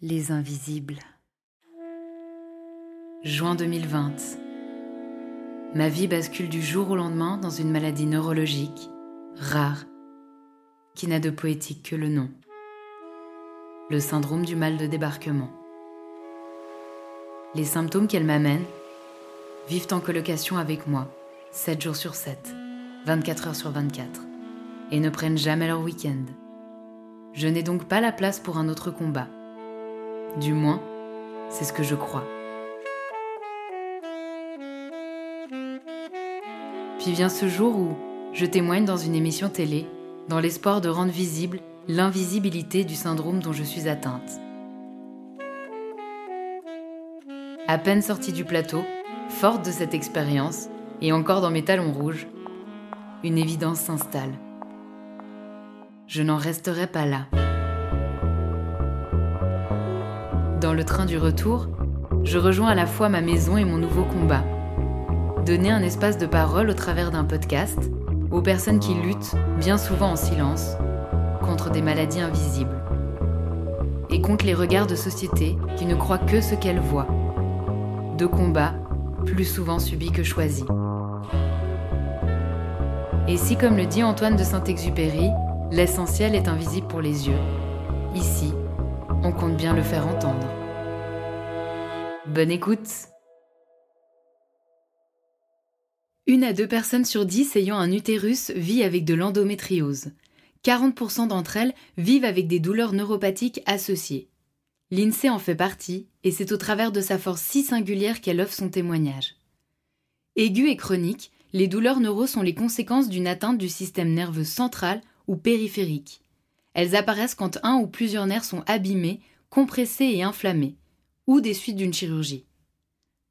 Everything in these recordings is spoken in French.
Les invisibles. Juin 2020. Ma vie bascule du jour au lendemain dans une maladie neurologique, rare, qui n'a de poétique que le nom. Le syndrome du mal de débarquement. Les symptômes qu'elle m'amène vivent en colocation avec moi, 7 jours sur 7, 24 heures sur 24, et ne prennent jamais leur week-end. Je n'ai donc pas la place pour un autre combat du moins, c'est ce que je crois. Puis vient ce jour où je témoigne dans une émission télé, dans l'espoir de rendre visible l'invisibilité du syndrome dont je suis atteinte. À peine sortie du plateau, forte de cette expérience, et encore dans mes talons rouges, une évidence s'installe. Je n'en resterai pas là. Dans le train du retour, je rejoins à la fois ma maison et mon nouveau combat. Donner un espace de parole au travers d'un podcast aux personnes qui luttent, bien souvent en silence, contre des maladies invisibles. Et contre les regards de société qui ne croient que ce qu'elles voient. De combats plus souvent subis que choisis. Et si, comme le dit Antoine de Saint-Exupéry, l'essentiel est invisible pour les yeux, ici, on compte bien le faire entendre. Bonne écoute Une à deux personnes sur dix ayant un utérus vit avec de l'endométriose. 40% d'entre elles vivent avec des douleurs neuropathiques associées. L'INSEE en fait partie, et c'est au travers de sa force si singulière qu'elle offre son témoignage. Aiguë et chronique, les douleurs neuro sont les conséquences d'une atteinte du système nerveux central ou périphérique. Elles apparaissent quand un ou plusieurs nerfs sont abîmés, compressés et inflammés, ou des suites d'une chirurgie.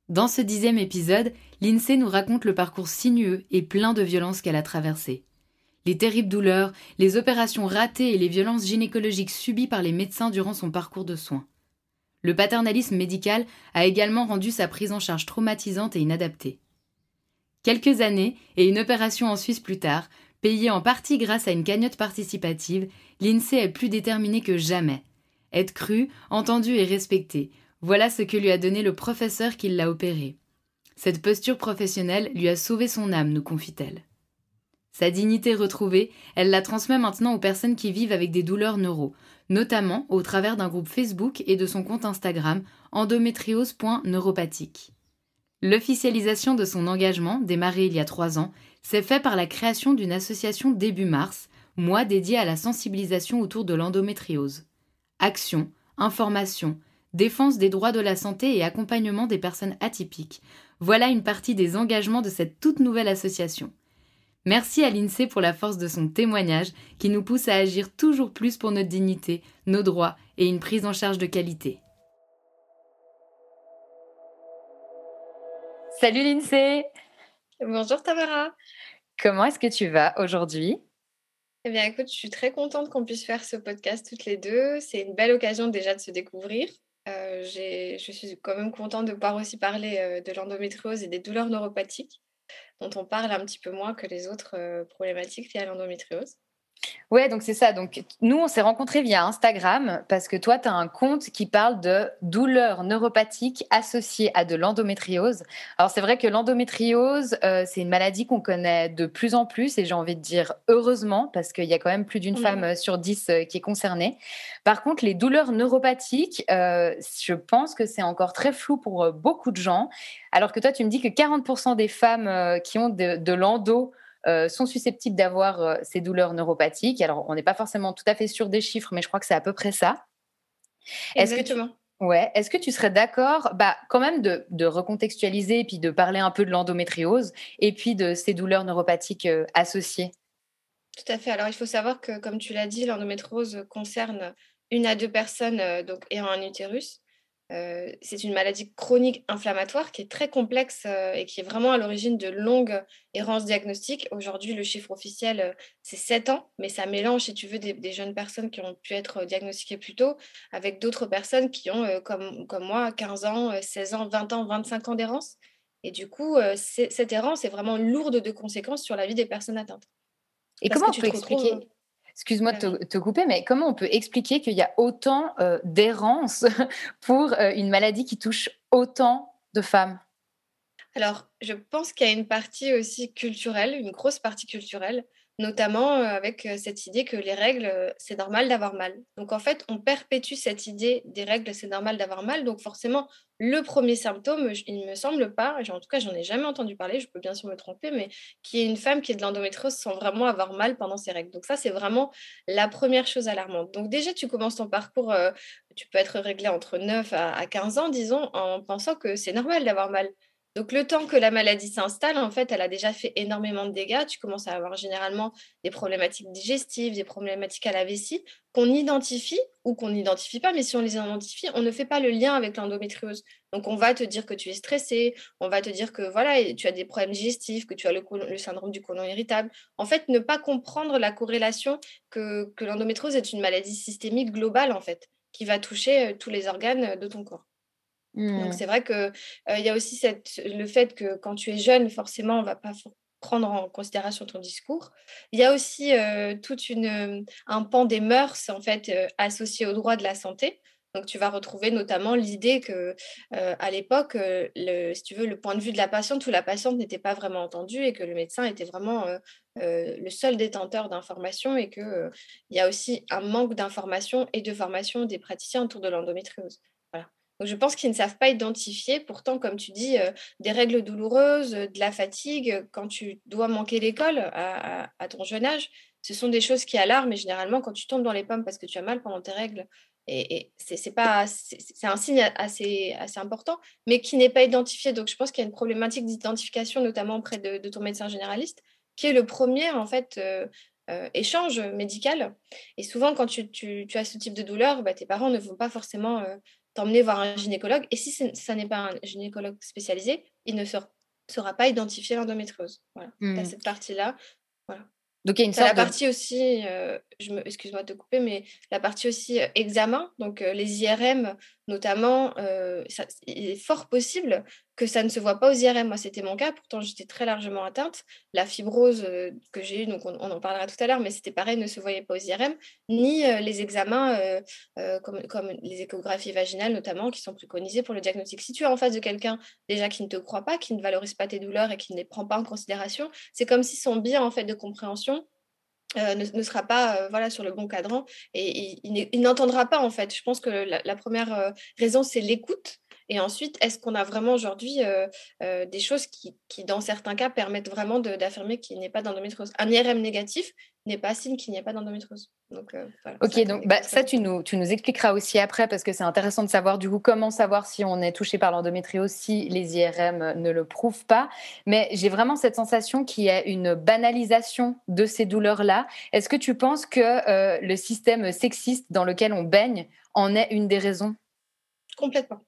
Dans ce dixième épisode, l'INSEE nous raconte le parcours sinueux et plein de violences qu'elle a traversé. Les terribles douleurs, les opérations ratées et les violences gynécologiques subies par les médecins durant son parcours de soins. Le paternalisme médical a également rendu sa prise en charge traumatisante et inadaptée. Quelques années et une opération en Suisse plus tard, Payée en partie grâce à une cagnotte participative, l'INSEE est plus déterminée que jamais. Être cru, entendu et respecté, voilà ce que lui a donné le professeur qui l'a opéré. Cette posture professionnelle lui a sauvé son âme, nous confie-t-elle. Sa dignité retrouvée, elle la transmet maintenant aux personnes qui vivent avec des douleurs neuro, notamment au travers d'un groupe Facebook et de son compte Instagram endométriose.neuropathique. L'officialisation de son engagement, démarré il y a trois ans, s'est fait par la création d'une association début mars, mois dédié à la sensibilisation autour de l'endométriose. Action, information, défense des droits de la santé et accompagnement des personnes atypiques. Voilà une partie des engagements de cette toute nouvelle association. Merci à l'INSEE pour la force de son témoignage qui nous pousse à agir toujours plus pour notre dignité, nos droits et une prise en charge de qualité. Salut l'INSEE Bonjour Tamara Comment est-ce que tu vas aujourd'hui? Eh bien écoute, je suis très contente qu'on puisse faire ce podcast toutes les deux. C'est une belle occasion déjà de se découvrir. Euh, je suis quand même contente de pouvoir aussi parler euh, de l'endométriose et des douleurs neuropathiques, dont on parle un petit peu moins que les autres euh, problématiques liées à l'endométriose. Ouais, donc c'est ça. Donc nous, on s'est rencontrés via Instagram parce que toi, tu as un compte qui parle de douleurs neuropathiques associées à de l'endométriose. Alors c'est vrai que l'endométriose, euh, c'est une maladie qu'on connaît de plus en plus et j'ai envie de dire heureusement parce qu'il y a quand même plus d'une femme euh, sur dix euh, qui est concernée. Par contre, les douleurs neuropathiques, je pense que c'est encore très flou pour beaucoup de gens. Alors que toi, tu me dis que 40% des femmes qui ont de, de l'endo euh, sont susceptibles d'avoir euh, ces douleurs neuropathiques. Alors, on n'est pas forcément tout à fait sûr des chiffres, mais je crois que c'est à peu près ça. Est-ce que tu... Ouais. Est-ce que tu serais d'accord, bah, quand même, de, de, recontextualiser et puis de parler un peu de l'endométriose et puis de ces douleurs neuropathiques euh, associées? Tout à fait. Alors, il faut savoir que, comme tu l'as dit, l'endométriose concerne une à deux personnes donc, ayant un utérus. Euh, c'est une maladie chronique inflammatoire qui est très complexe euh, et qui est vraiment à l'origine de longues errances diagnostiques. Aujourd'hui, le chiffre officiel, euh, c'est 7 ans, mais ça mélange, si tu veux, des, jeunes personnes qui ont pu être diagnostiquées plus tôt avec d'autres personnes qui ont, comme, comme moi, 15 ans, 16 ans, 20 ans, 25 ans d'errance. Et du coup, cette errance est vraiment lourde de conséquences sur la vie des personnes atteintes. Et comment tu peux expliquer excuse-moi de te, couper, mais comment on peut expliquer qu'il y a autant d'errance pour une maladie qui touche autant de femmes? Alors, je pense qu'il y a une partie aussi culturelle, une grosse partie culturelle notamment avec cette idée que les règles, c'est normal d'avoir mal. Donc en fait, on perpétue cette idée des règles, c'est normal d'avoir mal. Donc forcément, le premier symptôme, il ne me semble pas, en tout cas, j'en ai jamais entendu parler, je peux bien sûr me tromper, mais qui est une femme qui est de l'endométriose sans vraiment avoir mal pendant ses règles. Donc ça, c'est vraiment la première chose alarmante. Donc déjà, tu commences ton parcours, tu peux être réglé entre 9 à 15 ans, disons, en pensant que c'est normal d'avoir mal. Donc, le temps que la maladie s'installe, en fait, elle a déjà fait énormément de dégâts. Tu commences à avoir généralement des problématiques digestives, des problématiques à la vessie qu'on identifie ou qu'on n'identifie pas. Mais si on les identifie, on ne fait pas le lien avec l'endométriose. Donc, on va te dire que tu es stressé, on va te dire que voilà, tu as des problèmes digestifs, que tu as le, syndrome du côlon irritable. En fait, ne pas comprendre la corrélation que, l'endométriose est une maladie systémique globale, en fait, qui va toucher euh, tous les organes de ton corps. Donc, mmh. c'est vrai qu'il il y a aussi cette, le fait que quand tu es jeune, forcément, on ne va pas prendre en considération ton discours. Il y a aussi tout une, un pan des mœurs, en fait, associé au droit de la santé. Donc, tu vas retrouver notamment l'idée que, à l'époque, le, si tu veux, le point de vue de la patiente ou la patiente n'était pas vraiment entendu et que le médecin était vraiment le seul détenteur d'informations et qu'il il y a aussi un manque d'informations et de formation des praticiens autour de l'endométriose je pense qu'ils ne savent pas identifier, pourtant, comme tu dis, euh, des règles douloureuses, euh, de la fatigue, euh, quand tu dois manquer l'école à, ton jeune âge, ce sont des choses qui alarment. Et généralement, quand tu tombes dans les pommes parce que tu as mal pendant tes règles, et, c'est pas c'est un signe assez, assez important, mais qui n'est pas identifié. Donc, je pense qu'il y a une problématique d'identification, notamment auprès de, ton médecin généraliste, qui est le premier, en fait, échange médical. Et souvent, quand tu, as ce type de douleur, bah, tes parents ne vont pas forcément t'emmener voir un gynécologue. Et si ça n'est pas un gynécologue spécialisé, il ne sera, pas identifié l'endométriose. Voilà, mmh. cette partie-là. Voilà. Donc il y a une sorte la partie aussi, euh, je me, excuse-moi de te couper, mais la partie aussi euh, examen, donc euh, les IRM notamment, il est fort possible que ça ne se voit pas aux IRM. Moi, c'était mon cas, pourtant j'étais très largement atteinte. La fibrose que j'ai eue, donc on, en parlera tout à l'heure, mais c'était pareil, ne se voyait pas aux IRM, ni les examens comme, comme, les échographies vaginales notamment, qui sont préconisés pour le diagnostic. Si tu es en face de quelqu'un déjà qui ne te croit pas, qui ne valorise pas tes douleurs et qui ne les prend pas en considération, c'est comme si son biais en fait de compréhension euh, ne, sera pas euh, voilà, sur le bon cadran et il, n'entendra pas en fait. Je pense que la, première euh, raison, c'est l'écoute. Et ensuite, est-ce qu'on a vraiment aujourd'hui des choses qui, qui, dans certains cas, permettent vraiment d'affirmer qu'il n'y a pas d'endométriose? Un IRM négatif n'est pas signe qu'il n'y a pas d'endométriose. Donc, euh, ok, donc bah, ça, tu nous, tu nous expliqueras aussi après parce que c'est intéressant de savoir du coup comment savoir si on est touché par l'endométriose si les IRM ne le prouvent pas. Mais j'ai vraiment cette sensation qu'il y a une banalisation de ces douleurs-là. Est-ce que tu penses que euh, le système sexiste dans lequel on baigne en est une des raisons? Complètement.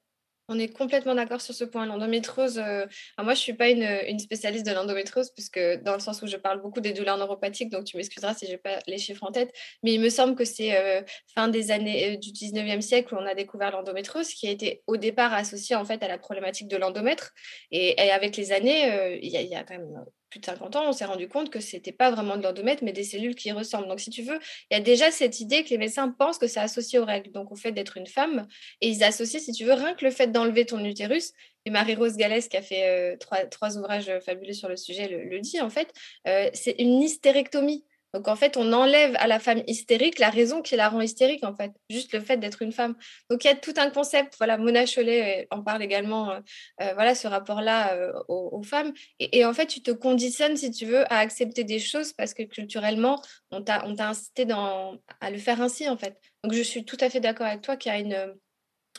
On est complètement d'accord sur ce point. L'endométriose, euh, moi je ne suis pas une, spécialiste de l'endométriose, puisque dans le sens où je parle beaucoup des douleurs neuropathiques, donc tu m'excuseras si je n'ai pas les chiffres en tête, mais il me semble que c'est euh, fin des années euh, du 19e siècle où on a découvert l'endométriose, qui a été au départ associée en fait à la problématique de l'endomètre. Et, avec les années, il y, y, a quand même plus de 50 ans, on s'est rendu compte que ce n'était pas vraiment de l'endomètre, mais des cellules qui ressemblent. Donc, si tu veux, il y a déjà cette idée que les médecins pensent que c'est associé aux règles, donc au fait d'être une femme. Et ils associent, si tu veux, rien que le fait d'enlever ton utérus. Et Marie-Rose Gallès, qui a fait euh, trois, ouvrages fabuleux sur le sujet, le, dit, en fait, euh, c'est une hystérectomie. Donc en fait, on enlève à la femme hystérique la raison qui la rend hystérique, en fait, juste le fait d'être une femme. Donc il y a tout un concept, voilà, Mona Chollet euh, en parle également, euh, euh, voilà, ce rapport-là aux, femmes. Et, en fait, tu te conditionnes, si tu veux, à accepter des choses parce que culturellement, on t'a incité dans, à le faire ainsi, en fait. Donc je suis tout à fait d'accord avec toi qu'il y a une,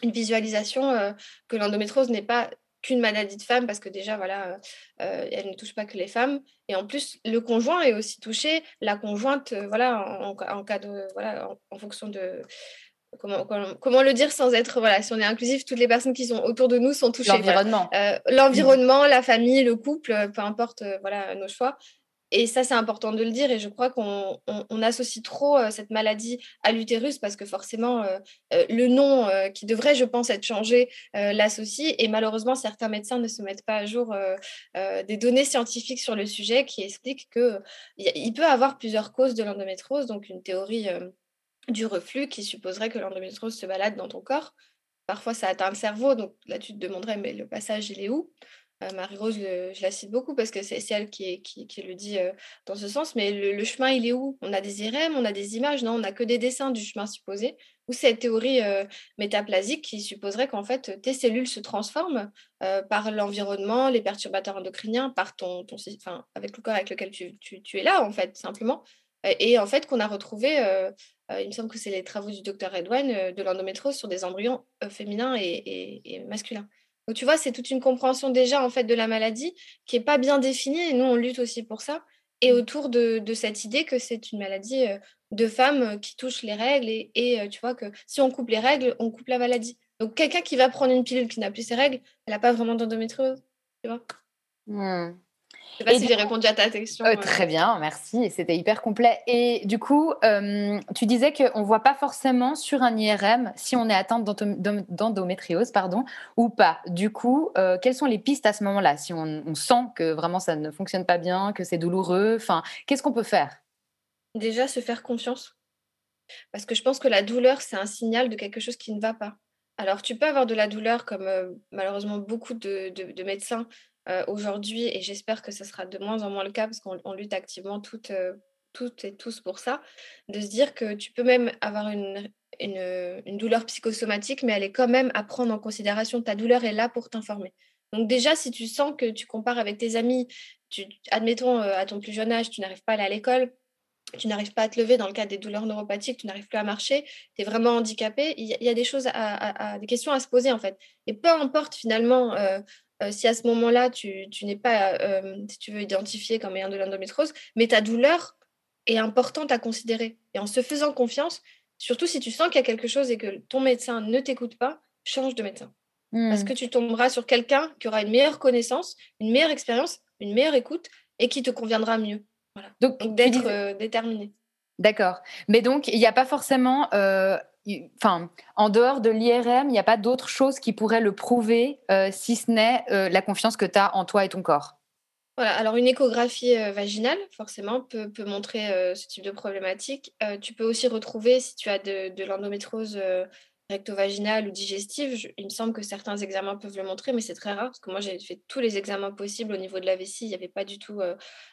une visualisation que l'endométrose n'est pas qu'une maladie de femme parce que déjà, voilà, euh, euh, elle ne touche pas que les femmes. Et en plus, le conjoint est aussi touché, la conjointe, euh, voilà, en, cas de, voilà, en, fonction de, Comment, comment, le dire sans être voilà si on est inclusif toutes les personnes qui sont autour de nous sont touchées l'environnement. L'environnement la famille le couple peu importe voilà nos choix et ça, c'est important de le dire. Et je crois qu'on associe trop euh, cette maladie à l'utérus parce que forcément, euh, euh, le nom qui devrait, je pense, être changé l'associe. Et malheureusement, certains médecins ne se mettent pas à jour des données scientifiques sur le sujet qui expliquent qu'il peut avoir plusieurs causes de l'endométrose. Donc, une théorie du reflux qui supposerait que l'endométrose se balade dans ton corps. Parfois, ça atteint le cerveau. Donc là, tu te demanderais, mais le passage, il est où? Marie-Rose, je la cite beaucoup parce que c'est elle qui, le dit euh, dans ce sens. Mais le, chemin, il est où? On a des IRM, on a des images, non On n'a que des dessins du chemin supposé. Ou cette théorie euh, métaplasique qui supposerait qu'en fait, tes cellules se transforment par l'environnement, les perturbateurs endocriniens, par ton, ton enfin, avec le corps avec lequel tu, es là, en fait, simplement. Et en fait, qu'on a retrouvé, il me semble que c'est les travaux du docteur Edwin, de l'endométrose sur des embryons féminins et masculins. Donc, tu vois, c'est toute une compréhension déjà en fait de la maladie qui n'est pas bien définie et nous, on lutte aussi pour ça. Et mmh. autour de, cette idée que c'est une maladie de femmes qui touche les règles et, tu vois que si on coupe les règles, on coupe la maladie. Donc, quelqu'un qui va prendre une pilule qui n'a plus ses règles, elle n'a pas vraiment d'endométriose, tu vois? Mmh sais pas si j'ai répondu à ta question. Euh, très bien, merci. C'était hyper complet. Et du coup, euh, tu disais qu'on ne voit pas forcément sur un IRM si on est atteinte d'endométriose pardon, ou pas. Du coup, euh, quelles sont les pistes à ce moment-là Si on, sent que vraiment ça ne fonctionne pas bien, que c'est douloureux, qu'est-ce qu'on peut faire? Déjà, se faire confiance. Parce que je pense que la douleur, c'est un signal de quelque chose qui ne va pas. Alors, tu peux avoir de la douleur, comme malheureusement beaucoup de médecins euh, aujourd'hui, et j'espère que ce sera de moins en moins le cas parce qu'on lutte activement toutes, euh, toutes et tous pour ça, de se dire que tu peux même avoir une, une, douleur psychosomatique, mais elle est quand même à prendre en considération. Ta douleur est là pour t'informer. Donc déjà, si tu sens que tu compares avec tes amis, tu, admettons euh, à ton plus jeune âge, tu n'arrives pas à aller à l'école, tu n'arrives pas à te lever dans le cas des douleurs neuropathiques, tu n'arrives plus à marcher, tu es vraiment handicapé, il y, a des choses, à, des questions à se poser en fait. Et peu importe finalement si à ce moment-là, tu, n'es pas, euh, si tu veux, identifier comme ayant de l'endométrose, mais ta douleur est importante à considérer. Et en se faisant confiance, surtout si tu sens qu'il y a quelque chose et que ton médecin ne t'écoute pas, change de médecin. Parce que tu tomberas sur quelqu'un qui aura une meilleure connaissance, une meilleure expérience, une meilleure écoute et qui te conviendra mieux. Donc, d'être euh, déterminé. D'accord. Mais donc, il n'y a pas forcément enfin, en dehors de l'IRM, il n'y a pas d'autre chose qui pourrait le prouver, euh, si ce n'est euh, la confiance que tu as en toi et ton corps. Voilà, alors une échographie euh, vaginale, forcément, peut, montrer ce type de problématique. tu peux aussi retrouver, si tu as de, l'endométrose recto-vaginale ou digestive, il me semble que certains examens peuvent le montrer, mais c'est très rare, parce que moi j'ai fait tous les examens possibles au niveau de la vessie, il n'y avait pas du tout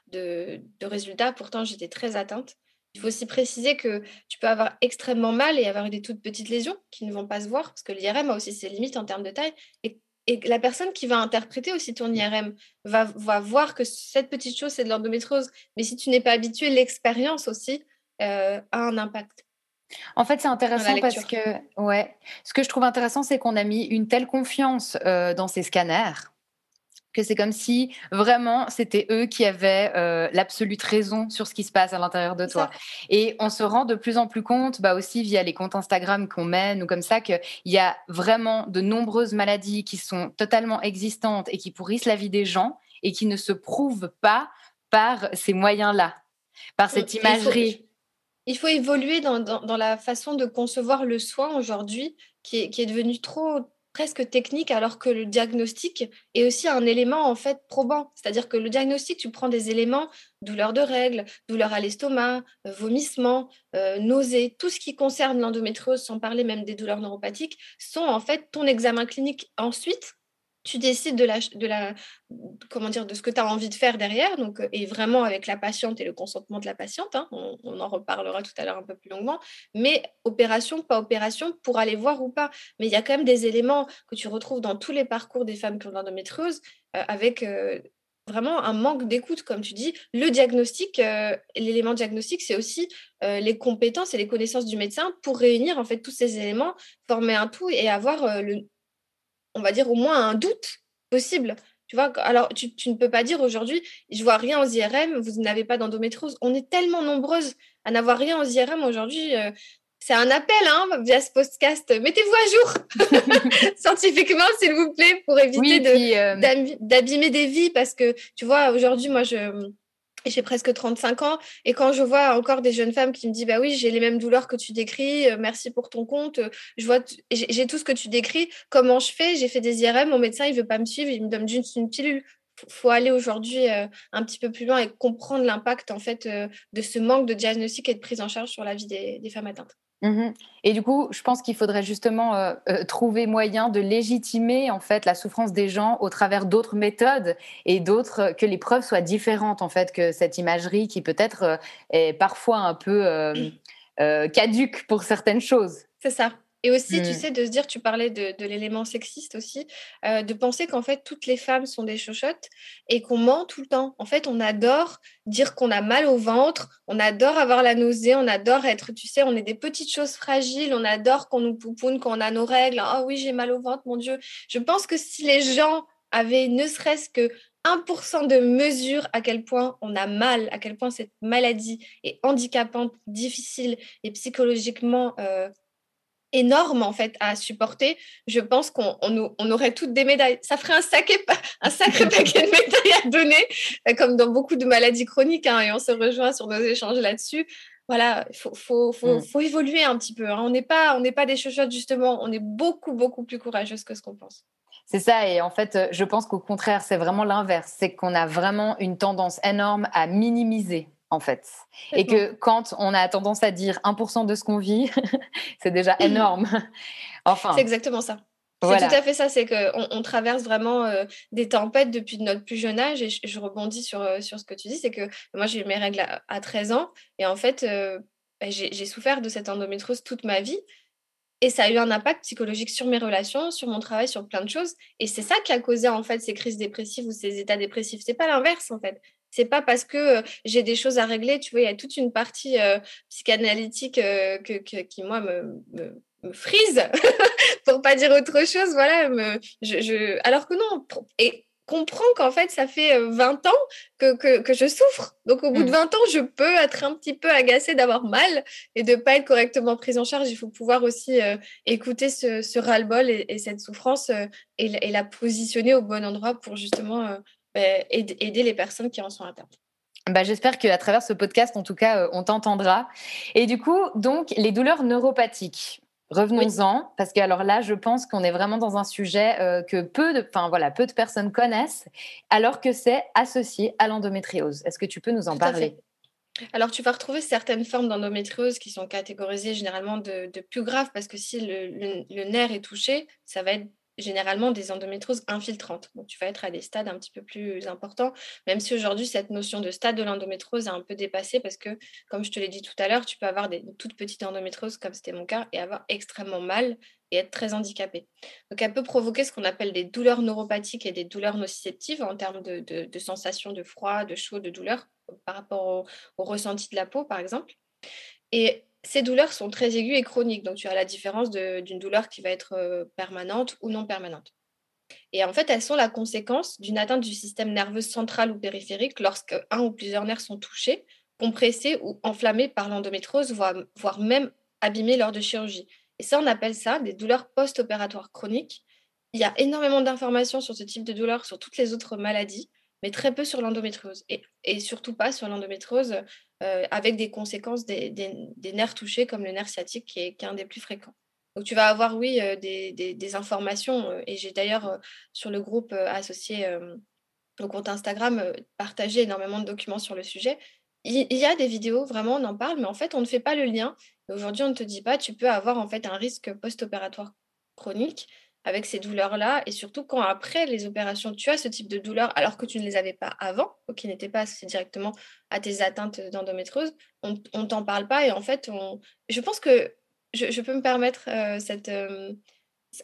de, de résultats, pourtant j'étais très atteinte. Il faut aussi préciser que tu peux avoir extrêmement mal et avoir des toutes petites lésions qui ne vont pas se voir, parce que l'IRM a aussi ses limites en termes de taille. Et, la personne qui va interpréter aussi ton IRM va, voir que cette petite chose, c'est de l'endométriose. Mais si tu n'es pas habitué, l'expérience aussi euh, a un impact. En fait, c'est intéressant parce que, ouais, ce que je trouve intéressant, c'est qu'on a mis une telle confiance euh, dans ces scanners que c'est comme si vraiment c'était eux qui avaient euh, l'absolue raison sur ce qui se passe à l'intérieur de toi. Et on se rend de plus en plus compte, bah aussi via les comptes Instagram qu'on mène ou comme ça, qu'il y a vraiment de nombreuses maladies qui sont totalement existantes et qui pourrissent la vie des gens et qui ne se prouvent pas par ces moyens-là, par cette imagerie. Il faut, évoluer dans, la façon de concevoir le soin aujourd'hui qui est, qui est devenu trop presque technique alors que le diagnostic est aussi un élément en fait probant. C'est-à-dire que le diagnostic, tu prends des éléments, douleur de règles, douleur à l'estomac, euh, vomissement, euh, nausées, tout ce qui concerne l'endométriose, sans parler même des douleurs neuropathiques, sont en fait ton examen clinique. Ensuite, tu décides de la, de comment dire de ce que tu as envie de faire derrière donc et vraiment avec la patiente et le consentement de la patiente hein, on, en reparlera tout à l'heure un peu plus longuement mais opération pas opération pour aller voir ou pas mais il y a quand même des éléments que tu retrouves dans tous les parcours des femmes qui ont l'endométriose euh, avec euh, vraiment un manque d'écoute, comme tu dis. Le diagnostic, euh, l'élément diagnostique, c'est aussi les compétences et les connaissances du médecin pour réunir en fait tous ces éléments, former un tout et avoir le, on va dire, au moins un doute possible. Tu vois, alors tu, ne peux pas dire aujourd'hui, je vois rien aux IRM, vous n'avez pas d'endométriose. On est tellement nombreuses à n'avoir rien aux IRM aujourd'hui. Euh, c'est un appel hein, via ce podcast. Mettez-vous à jour scientifiquement, s'il vous plaît, pour éviter euh, d'abîmer des vies. Parce que, tu vois, aujourd'hui, moi, je, j'ai presque 35 ans. Et quand je vois encore des jeunes femmes qui me disent Bah oui, j'ai les mêmes douleurs que tu décris, euh, merci pour ton compte, euh, je vois j'ai tout ce que tu décris, comment je fais? J'ai fait des IRM, mon médecin, il veut pas me suivre, il me donne juste une pilule. Il faut aller aujourd'hui euh, un petit peu plus loin et comprendre l'impact en fait de ce manque de diagnostic et de prise en charge sur la vie des femmes atteintes. Mmh et du coup, je pense qu'il faudrait justement euh, euh, trouver moyen de légitimer en fait la souffrance des gens au travers d'autres méthodes et d'autres que les preuves soient différentes en fait que cette imagerie qui peut-être euh, est parfois un peu caduque pour certaines choses. C'est ça. Et aussi, tu mmh. sais, de se dire, tu parlais de, l'élément sexiste aussi, euh, de penser qu'en fait, toutes les femmes sont des chochottes et qu'on ment tout le temps. En fait, on adore dire qu'on a mal au ventre, on adore avoir la nausée, on adore être, tu sais, on est des petites choses fragiles, on adore qu'on nous poupoune quand on a nos règles. Oh oui, j'ai mal au ventre, mon Dieu. Je pense que si les gens avaient ne serait-ce que 1% de mesure à quel point on a mal, à quel point cette maladie est handicapante, difficile et psychologiquement euh, énorme en fait à supporter, je pense qu'on on, aurait toutes des médailles. Ça ferait un sacré, un sacré paquet de médailles à donner, euh, comme dans beaucoup de maladies chroniques, hein, et on se rejoint sur nos échanges là-dessus. Voilà, il faut, faut, faut, mm. faut, évoluer un petit peu. Hein. On n'est pas, on pas des chuchotes, justement, on est beaucoup, beaucoup plus courageuses que ce qu'on pense. C'est ça, et en fait, je pense qu'au contraire, c'est vraiment l'inverse. C'est qu'on a vraiment une tendance énorme à minimiser en fait. Et que quand on a tendance à dire 1% de ce qu'on vit, c'est déjà énorme. enfin. C'est exactement ça. C'est tout à fait ça, c'est qu'on on traverse vraiment euh, des tempêtes depuis notre plus jeune âge. Et je, rebondis sur, euh, sur ce que tu dis, c'est que moi, j'ai eu mes règles à, 13 ans. Et en fait, euh, bah, j'ai souffert de cette endométriose toute ma vie. Et ça a eu un impact psychologique sur mes relations, sur mon travail, sur plein de choses. Et c'est ça qui a causé en fait ces crises dépressives ou ces états dépressifs. C'est pas l'inverse en fait. C'est pas parce que j'ai des choses à régler, tu vois, il y a toute une partie psychanalytique que, qui, moi, me, me, frise, pour pas dire autre chose. Voilà, je, alors que non, et comprends qu'en fait, ça fait 20 ans que, que, je souffre. Donc, au bout de 20 mmh. ans, je peux être un petit peu agacée d'avoir mal et de pas être correctement prise en charge. Il faut pouvoir aussi écouter ce, ce ras-le-bol et, cette souffrance et, et, la positionner au bon endroit pour justement euh, aider les personnes qui en sont atteintes. Bah, J'espère qu'à travers ce podcast, en tout cas, euh, on t'entendra. Et du coup, donc, les douleurs neuropathiques. Revenons-en, parce que alors là, je pense qu'on est vraiment dans un sujet euh, que peu de, enfin voilà, peu de personnes connaissent, alors que c'est associé à l'endométriose. Est-ce que tu peux nous en parler? Alors, tu vas retrouver certaines formes d'endométriose qui sont catégorisées généralement de, plus graves parce que si le, nerf est touché, ça va être généralement des endométrioses infiltrantes. Donc, tu vas être à des stades un petit peu plus importants, même si aujourd'hui, cette notion de stade de l'endométriose est un peu dépassée parce que, comme je te l'ai dit tout à l'heure, tu peux avoir des toutes petites endométrioses, comme c'était mon cas, et avoir extrêmement mal et être très handicapé. Donc, elle peut provoquer ce qu'on appelle des douleurs neuropathiques et des douleurs nociceptives en termes de, de, sensations de froid, de chaud, de douleur par rapport au, au ressenti de la peau, par exemple. Et ces douleurs sont très aiguës et chroniques. Donc, tu as la différence d'une douleur qui va être euh, permanente ou non permanente. Et en fait, elles sont la conséquence d'une atteinte du système nerveux central ou périphérique lorsque un ou plusieurs nerfs sont touchés, compressés ou enflammés par l'endométriose, voire même abîmés lors de chirurgie. Et ça, on appelle ça des douleurs post-opératoires chroniques. Il y a énormément d'informations sur ce type de douleur, sur toutes les autres maladies mais très peu sur l'endométriose et, surtout pas sur l'endométriose euh, avec des conséquences des, nerfs touchés comme le nerf sciatique qui est, un des plus fréquents. Donc tu vas avoir, oui, euh, des, des, informations euh, et j'ai d'ailleurs sur le groupe associé au compte Instagram partagé énormément de documents sur le sujet. Il, y a des vidéos, vraiment, on en parle, mais en fait, on ne fait pas le lien. Aujourd'hui, on ne te dit pas, tu peux avoir en fait un risque post-opératoire chronique avec ces douleurs-là, et surtout quand après les opérations, tu as ce type de douleur alors que tu ne les avais pas avant, ou qui n'étaient pas associées directement à tes atteintes d'endométriose, on ne t'en parle pas, et en fait, on... je pense que je, peux me permettre euh, cette... Euh,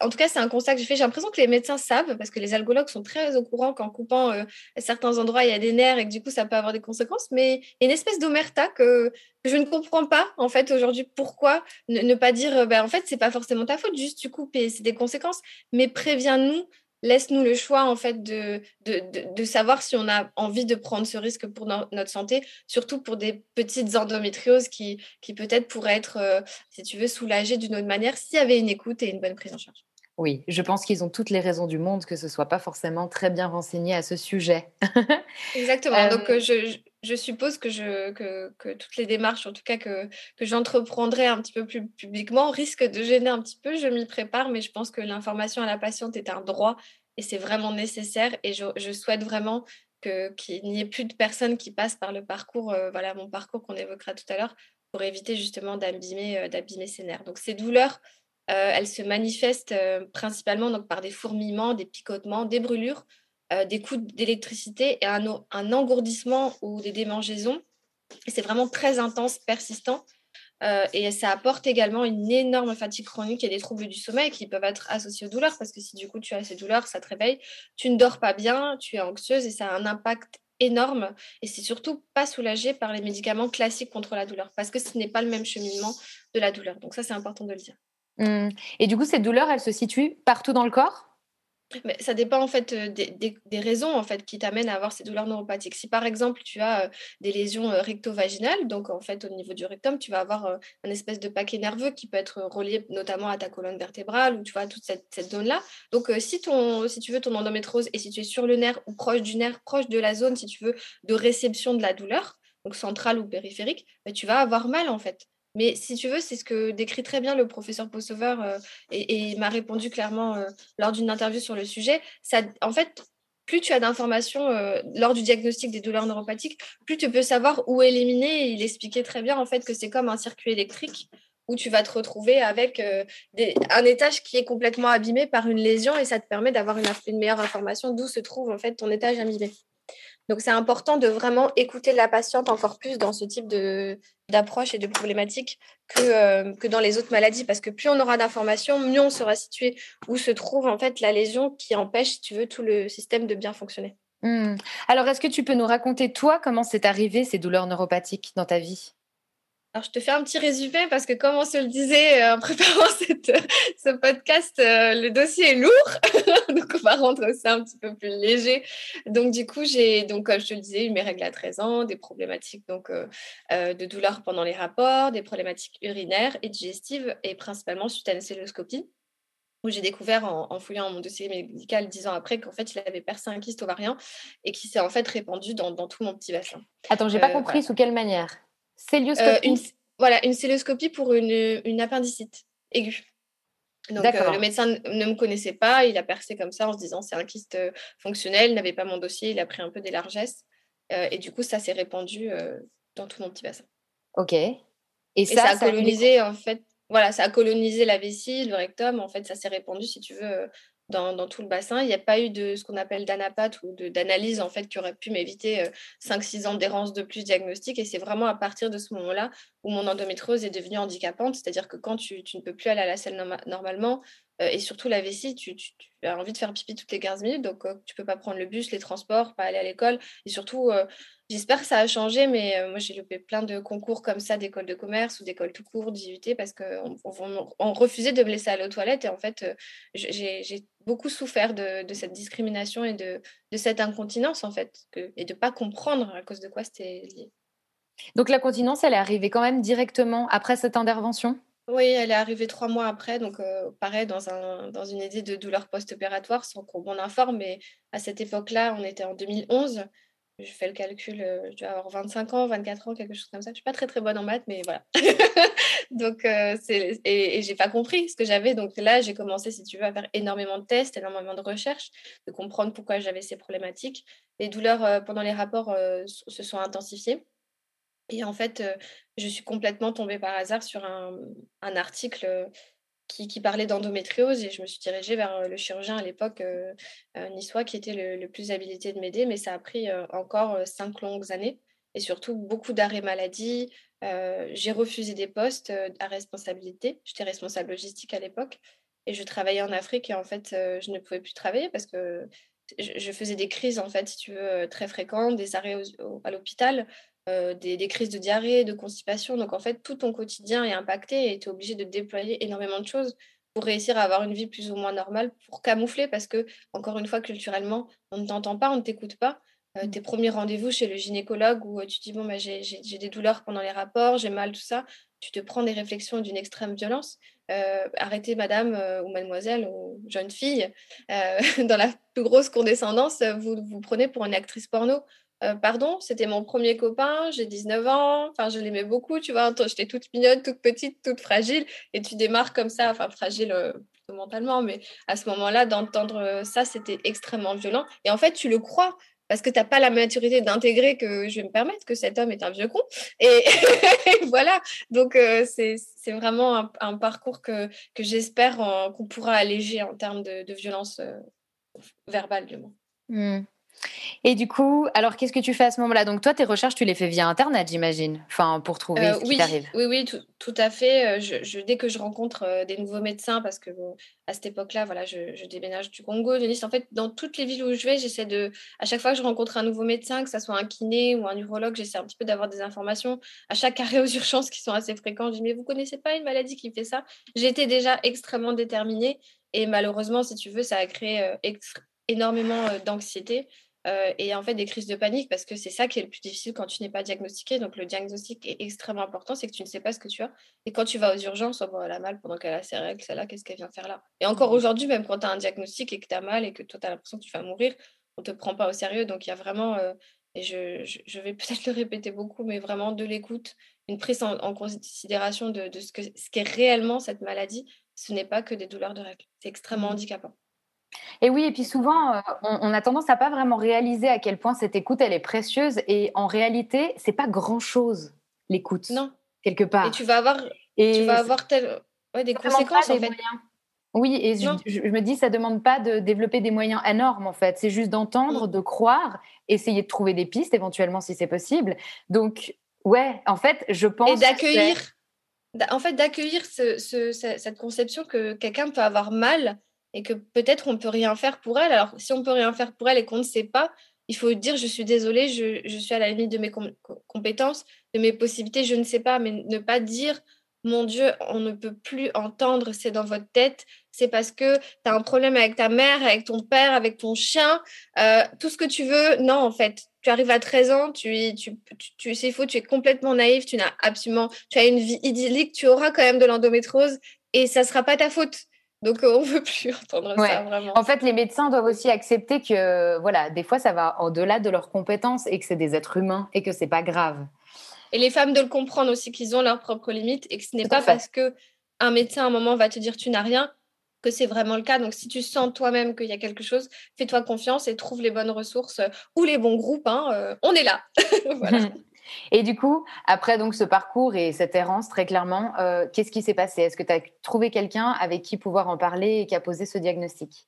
en tout cas, c'est un constat que j'ai fait. J'ai l'impression que les médecins savent, parce que les algologues sont très au courant qu'en coupant euh, certains endroits, il y a des nerfs et que du coup, ça peut avoir des conséquences. Mais il y a une espèce d'omerta que, je ne comprends pas, en fait, aujourd'hui. Pourquoi ne, pas dire, ben, en fait, c'est pas forcément ta faute, juste tu coupes et c'est des conséquences. Mais préviens-nous laisse-nous le choix en fait de, de, savoir si on a envie de prendre ce risque pour notre santé, surtout pour des petites endométrioses qui, qui peut-être pourraient être, euh, si tu veux, soulagées d'une autre manière s'il y avait une écoute et une bonne prise en charge. Oui, je pense qu'ils ont toutes les raisons du monde que ce soit pas forcément très bien renseigné à ce sujet. Exactement. Donc, euh, je, je suppose que, toutes les démarches, en tout cas que, j'entreprendrai un petit peu plus publiquement, risquent de gêner un petit peu. Je m'y prépare, mais je pense que l'information à la patiente est un droit et c'est vraiment nécessaire. Et je, souhaite vraiment qu'il n'y ait plus de personnes qui passent par le parcours, euh, voilà mon parcours qu'on évoquera tout à l'heure, pour éviter justement d'abîmer euh, ses nerfs. Donc ces douleurs, euh, elles se manifestent principalement donc, par des fourmillements, des picotements, des brûlures, des coups d'électricité et un, un, engourdissement ou des démangeaisons. C'est vraiment très intense, persistant. Euh, et ça apporte également une énorme fatigue chronique et des troubles du sommeil qui peuvent être associés aux douleurs parce que si du coup tu as ces douleurs, ça te réveille, tu ne dors pas bien, tu es anxieuse et ça a un impact énorme et c'est surtout pas soulagé par les médicaments classiques contre la douleur parce que ce n'est pas le même cheminement de la douleur. Donc ça c'est important de le dire. Mmh. Et du coup ces douleurs, elles se situent partout dans le corps? Mais ça dépend en fait euh, des, raisons en fait qui t'amènent à avoir ces douleurs neuropathiques. Si par exemple tu as euh, des lésions euh, recto-vaginales, donc en fait au niveau du rectum, tu vas avoir un espèce de paquet nerveux qui peut être relié notamment à ta colonne vertébrale ou tu vois toute cette, cette zone-là. Donc si ton, si tu veux ton endométrose est située sur le nerf ou proche du nerf, proche de la zone si tu veux de réception de la douleur, donc centrale ou périphérique, bah, tu vas avoir mal en fait. Mais si tu veux, c'est ce que décrit très bien le professeur Possover euh, et, il m'a répondu clairement euh, lors d'une interview sur le sujet. Ça, en fait, plus tu as d'informations euh, lors du diagnostic des douleurs neuropathiques, plus tu peux savoir où éliminer. il expliquait très bien en fait que c'est comme un circuit électrique où tu vas te retrouver avec un étage qui est complètement abîmé par une lésion et ça te permet d'avoir une, une, meilleure information d'où se trouve en fait ton étage abîmé. Donc, c'est important de vraiment écouter la patiente encore plus dans ce type d'approche et de problématique que, euh, que dans les autres maladies. Parce que plus on aura d'informations, mieux on sera situé où se trouve en fait la lésion qui empêche, tu veux, tout le système de bien fonctionner. Mmh. Alors, est-ce que tu peux nous raconter, toi, comment c'est arrivé ces douleurs neuropathiques dans ta vie? Alors, je te fais un petit résumé parce que, comme on se le disait euh, en préparant cette, ce podcast, euh, le dossier est lourd. donc, on va rendre ça un petit peu plus léger. Donc, du coup, j'ai, donc, comme je te le disais, eu mes règles à 13 ans, des problématiques donc, euh, de douleurs pendant les rapports, des problématiques urinaires et digestives et principalement suite à une celluloscopie où j'ai découvert en, fouillant mon dossier médical dix ans après qu'en fait il avait percé un kyste ovarien et qui s'est en fait répandu dans, dans, tout mon petit bassin. Attends, j'ai pas compris sous quelle manière Célioscopie euh, une, Voilà, une célioscopie pour une, une appendicite aiguë. Donc, euh, le médecin ne me connaissait pas, il a percé comme ça en se disant c'est un kyste euh, fonctionnel, il n'avait pas mon dossier, il a pris un peu des largesses. et du coup, ça s'est répandu dans tout mon petit bassin. Ok. Et, ça, a colonisé, en fait, voilà, ça a colonisé la vessie, le rectum, en fait, ça s'est répandu, si tu veux, dans, tout le bassin. Il n'y a pas eu de ce qu'on appelle d'anapathe ou d'analyse en fait qui aurait pu m'éviter 5-6 euh, ans d'errance de plus diagnostique. Et c'est vraiment à partir de ce moment-là où mon endométriose est devenue handicapante. C'est-à-dire que quand tu, ne peux plus aller à la selle normalement, euh, et surtout la vessie, tu, as envie de faire pipi toutes les 15 minutes, donc euh, tu peux pas prendre le bus, les transports, pas aller à l'école. Et surtout, J'espère que ça a changé, mais moi j'ai loupé plein de concours comme ça d'école de commerce ou d'école tout court, d'IUT, parce qu'on on, refusait de me laisser aller aux toilettes. Et en fait, j'ai beaucoup souffert de, cette discrimination et de, cette incontinence, en fait, et de pas comprendre à cause de quoi c'était lié. Donc la continence, elle est arrivée quand même directement après cette intervention? Oui, elle est arrivée trois mois après, donc pareil, dans, un, dans une idée de douleur post-opératoire, sans qu'on m'en informe, mais à cette époque-là, on était en 2011 je fais le calcul, je dois avoir 25 ans, 24 ans, quelque chose comme ça. Je ne suis pas très très bonne en maths, mais voilà. donc, c'est, et, et j'ai pas compris ce que j'avais. Donc là, j'ai commencé, si tu veux, à faire énormément de tests, énormément de recherches, de comprendre pourquoi j'avais ces problématiques. Les douleurs pendant les rapports se sont intensifiées. Et en fait, je suis complètement tombée par hasard sur un, article qui, parlait d'endométriose et je me suis dirigée vers le chirurgien à l'époque euh, niçois qui était le, plus habilité de m'aider, mais ça a pris encore cinq longues années et surtout beaucoup d'arrêts maladie. j'ai refusé des postes à responsabilité. J'étais responsable logistique à l'époque et je travaillais en Afrique et en fait, je ne pouvais plus travailler parce que je, faisais des crises, en fait, si tu veux, très fréquentes, des arrêts à l'hôpital. Euh, des, crises de diarrhée, de constipation. Donc en fait, tout ton quotidien est impacté et tu es obligé de déployer énormément de choses pour réussir à avoir une vie plus ou moins normale, pour camoufler, parce que, encore une fois, culturellement, on ne t'entend pas, on ne t'écoute pas. Euh, mmh. tes premiers rendez-vous chez le gynécologue où euh, tu dis, bon, bah, j'ai des douleurs pendant les rapports, j'ai mal, tout ça, tu te prends des réflexions d'une extrême violence. arrêtez, madame ou mademoiselle ou jeune fille, dans la plus grosse condescendance, vous vous prenez pour une actrice porno pardon, c'était mon premier copain, j'ai 19 ans, enfin, je l'aimais beaucoup, tu vois, j'étais toute mignonne, toute petite, toute fragile, et tu démarres comme ça, enfin, fragile plutôt mentalement, mais à ce moment-là, d'entendre ça, c'était extrêmement violent. Et en fait, tu le crois, parce que tu n'as pas la maturité d'intégrer que je vais me permettre que cet homme est un vieux con. Et, voilà, donc euh, c'est vraiment un, parcours que, que j'espère qu'on pourra alléger en termes de, violence euh, verbale, du moins. Mmh. Et du coup, alors qu'est-ce que tu fais à ce moment-là? Donc toi, tes recherches, tu les fais via Internet, j'imagine, enfin pour trouver euh, ce oui, t'arrive. Oui, oui, tout, à fait. Euh, je, dès que je rencontre euh, des nouveaux médecins, parce que à cette époque-là, voilà, je, déménage du Congo, de Nice. En fait, dans toutes les villes où je vais, j'essaie de, à chaque fois que je rencontre un nouveau médecin, que ce soit un kiné ou un neurologue, j'essaie un petit peu d'avoir des informations. À chaque arrêt aux urgences qui sont assez fréquents, je dis mais vous connaissez pas une maladie qui fait ça? J'étais déjà extrêmement déterminée et malheureusement, si tu veux, ça a créé énormément d'anxiété. Euh, et en fait des crises de panique parce que c'est ça qui est le plus difficile quand tu n'es pas diagnostiqué. Donc le diagnostic est extrêmement important, c'est que tu ne sais pas ce que tu as. Et quand tu vas aux urgences, oh, bon, elle a mal pendant qu'elle a ses règles, celle-là, qu'est-ce qu'elle vient faire là? Et encore mmh. aujourd'hui, même quand tu as un diagnostic et que tu as mal et que toi tu as l'impression que tu vas mourir, on ne te prend pas au sérieux. Donc il y a vraiment, euh, et je, je, vais peut-être le répéter beaucoup, mais vraiment de l'écoute, une prise en, considération de, de ce qu'est ce qu'est réellement cette maladie. Ce n'est pas que des douleurs de règles. C'est extrêmement mmh. handicapant. Et oui, et puis souvent, euh, on, a tendance à pas vraiment réaliser à quel point cette écoute, elle est précieuse. Et en réalité, c'est pas grand-chose, l'écoute. Non. Quelque part. Et tu vas avoir, et tu vas avoir des conséquences, en fait. Oui, et je, me dis, ça demande pas de développer des moyens énormes, en fait. C'est juste d'entendre, mm. de croire, essayer de trouver des pistes, éventuellement, si c'est possible. Donc, ouais, en fait, je pense... Et d'accueillir... En fait, d'accueillir cette conception que quelqu'un peut avoir mal et que peut-être on peut rien faire pour elle. Alors, si on peut rien faire pour elle et qu'on ne sait pas, il faut dire je suis désolée, je, suis à la limite de mes compétences, de mes possibilités, je ne sais pas, mais ne pas dire mon Dieu, on ne peut plus entendre, c'est dans votre tête, c'est parce que tu as un problème avec ta mère, avec ton père, avec ton chien, euh, tout ce que tu veux. Non, en fait, tu arrives à 13 ans, tu, tu, tu, c'est faux, tu es complètement naïf, tu n'as absolument, tu as une vie idyllique, tu auras quand même de l'endométrose et ça ne sera pas ta faute. Donc, euh, on ne veut plus entendre ça, vraiment. En fait, les médecins doivent aussi accepter que, voilà, des fois, ça va au-delà de leurs compétences et que c'est des êtres humains et que c'est pas grave. Et les femmes de le comprendre aussi qu'ils ont leurs propres limites et que ce n'est pas parce que un médecin à un moment va te dire tu n'as rien que c'est vraiment le cas. Donc, si tu sens toi-même qu'il y a quelque chose, fais-toi confiance et trouve les bonnes ressources ou les bons groupes. Hein, euh, on est là. voilà. Et du coup, après donc ce parcours et cette errance, très clairement, euh, qu'est-ce qui s'est passé? Est-ce que tu as trouvé quelqu'un avec qui pouvoir en parler et qui a posé ce diagnostic?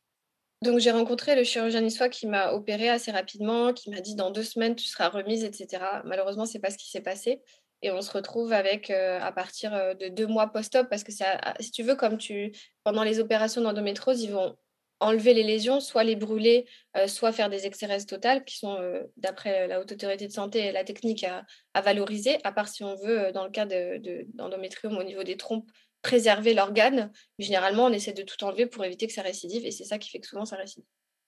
Donc j'ai rencontré le chirurgien niçois qui m'a opéré assez rapidement, qui m'a dit dans deux semaines tu seras remise, etc. Malheureusement c'est pas ce qui s'est passé. Et on se retrouve avec euh, à partir euh, de deux mois post-op parce que si tu veux comme tu pendant les opérations d'endométrose ils vont enlever les lésions, soit les brûler, euh, soit faire des exéreses totales, qui sont, euh, d'après la Haute Autorité de Santé, la technique à, valoriser, à part si on veut, euh, dans le cas d'endométrium de, au niveau des trompes, préserver l'organe. Généralement, on essaie de tout enlever pour éviter que ça récidive, et c'est ça qui fait que souvent ça récidive.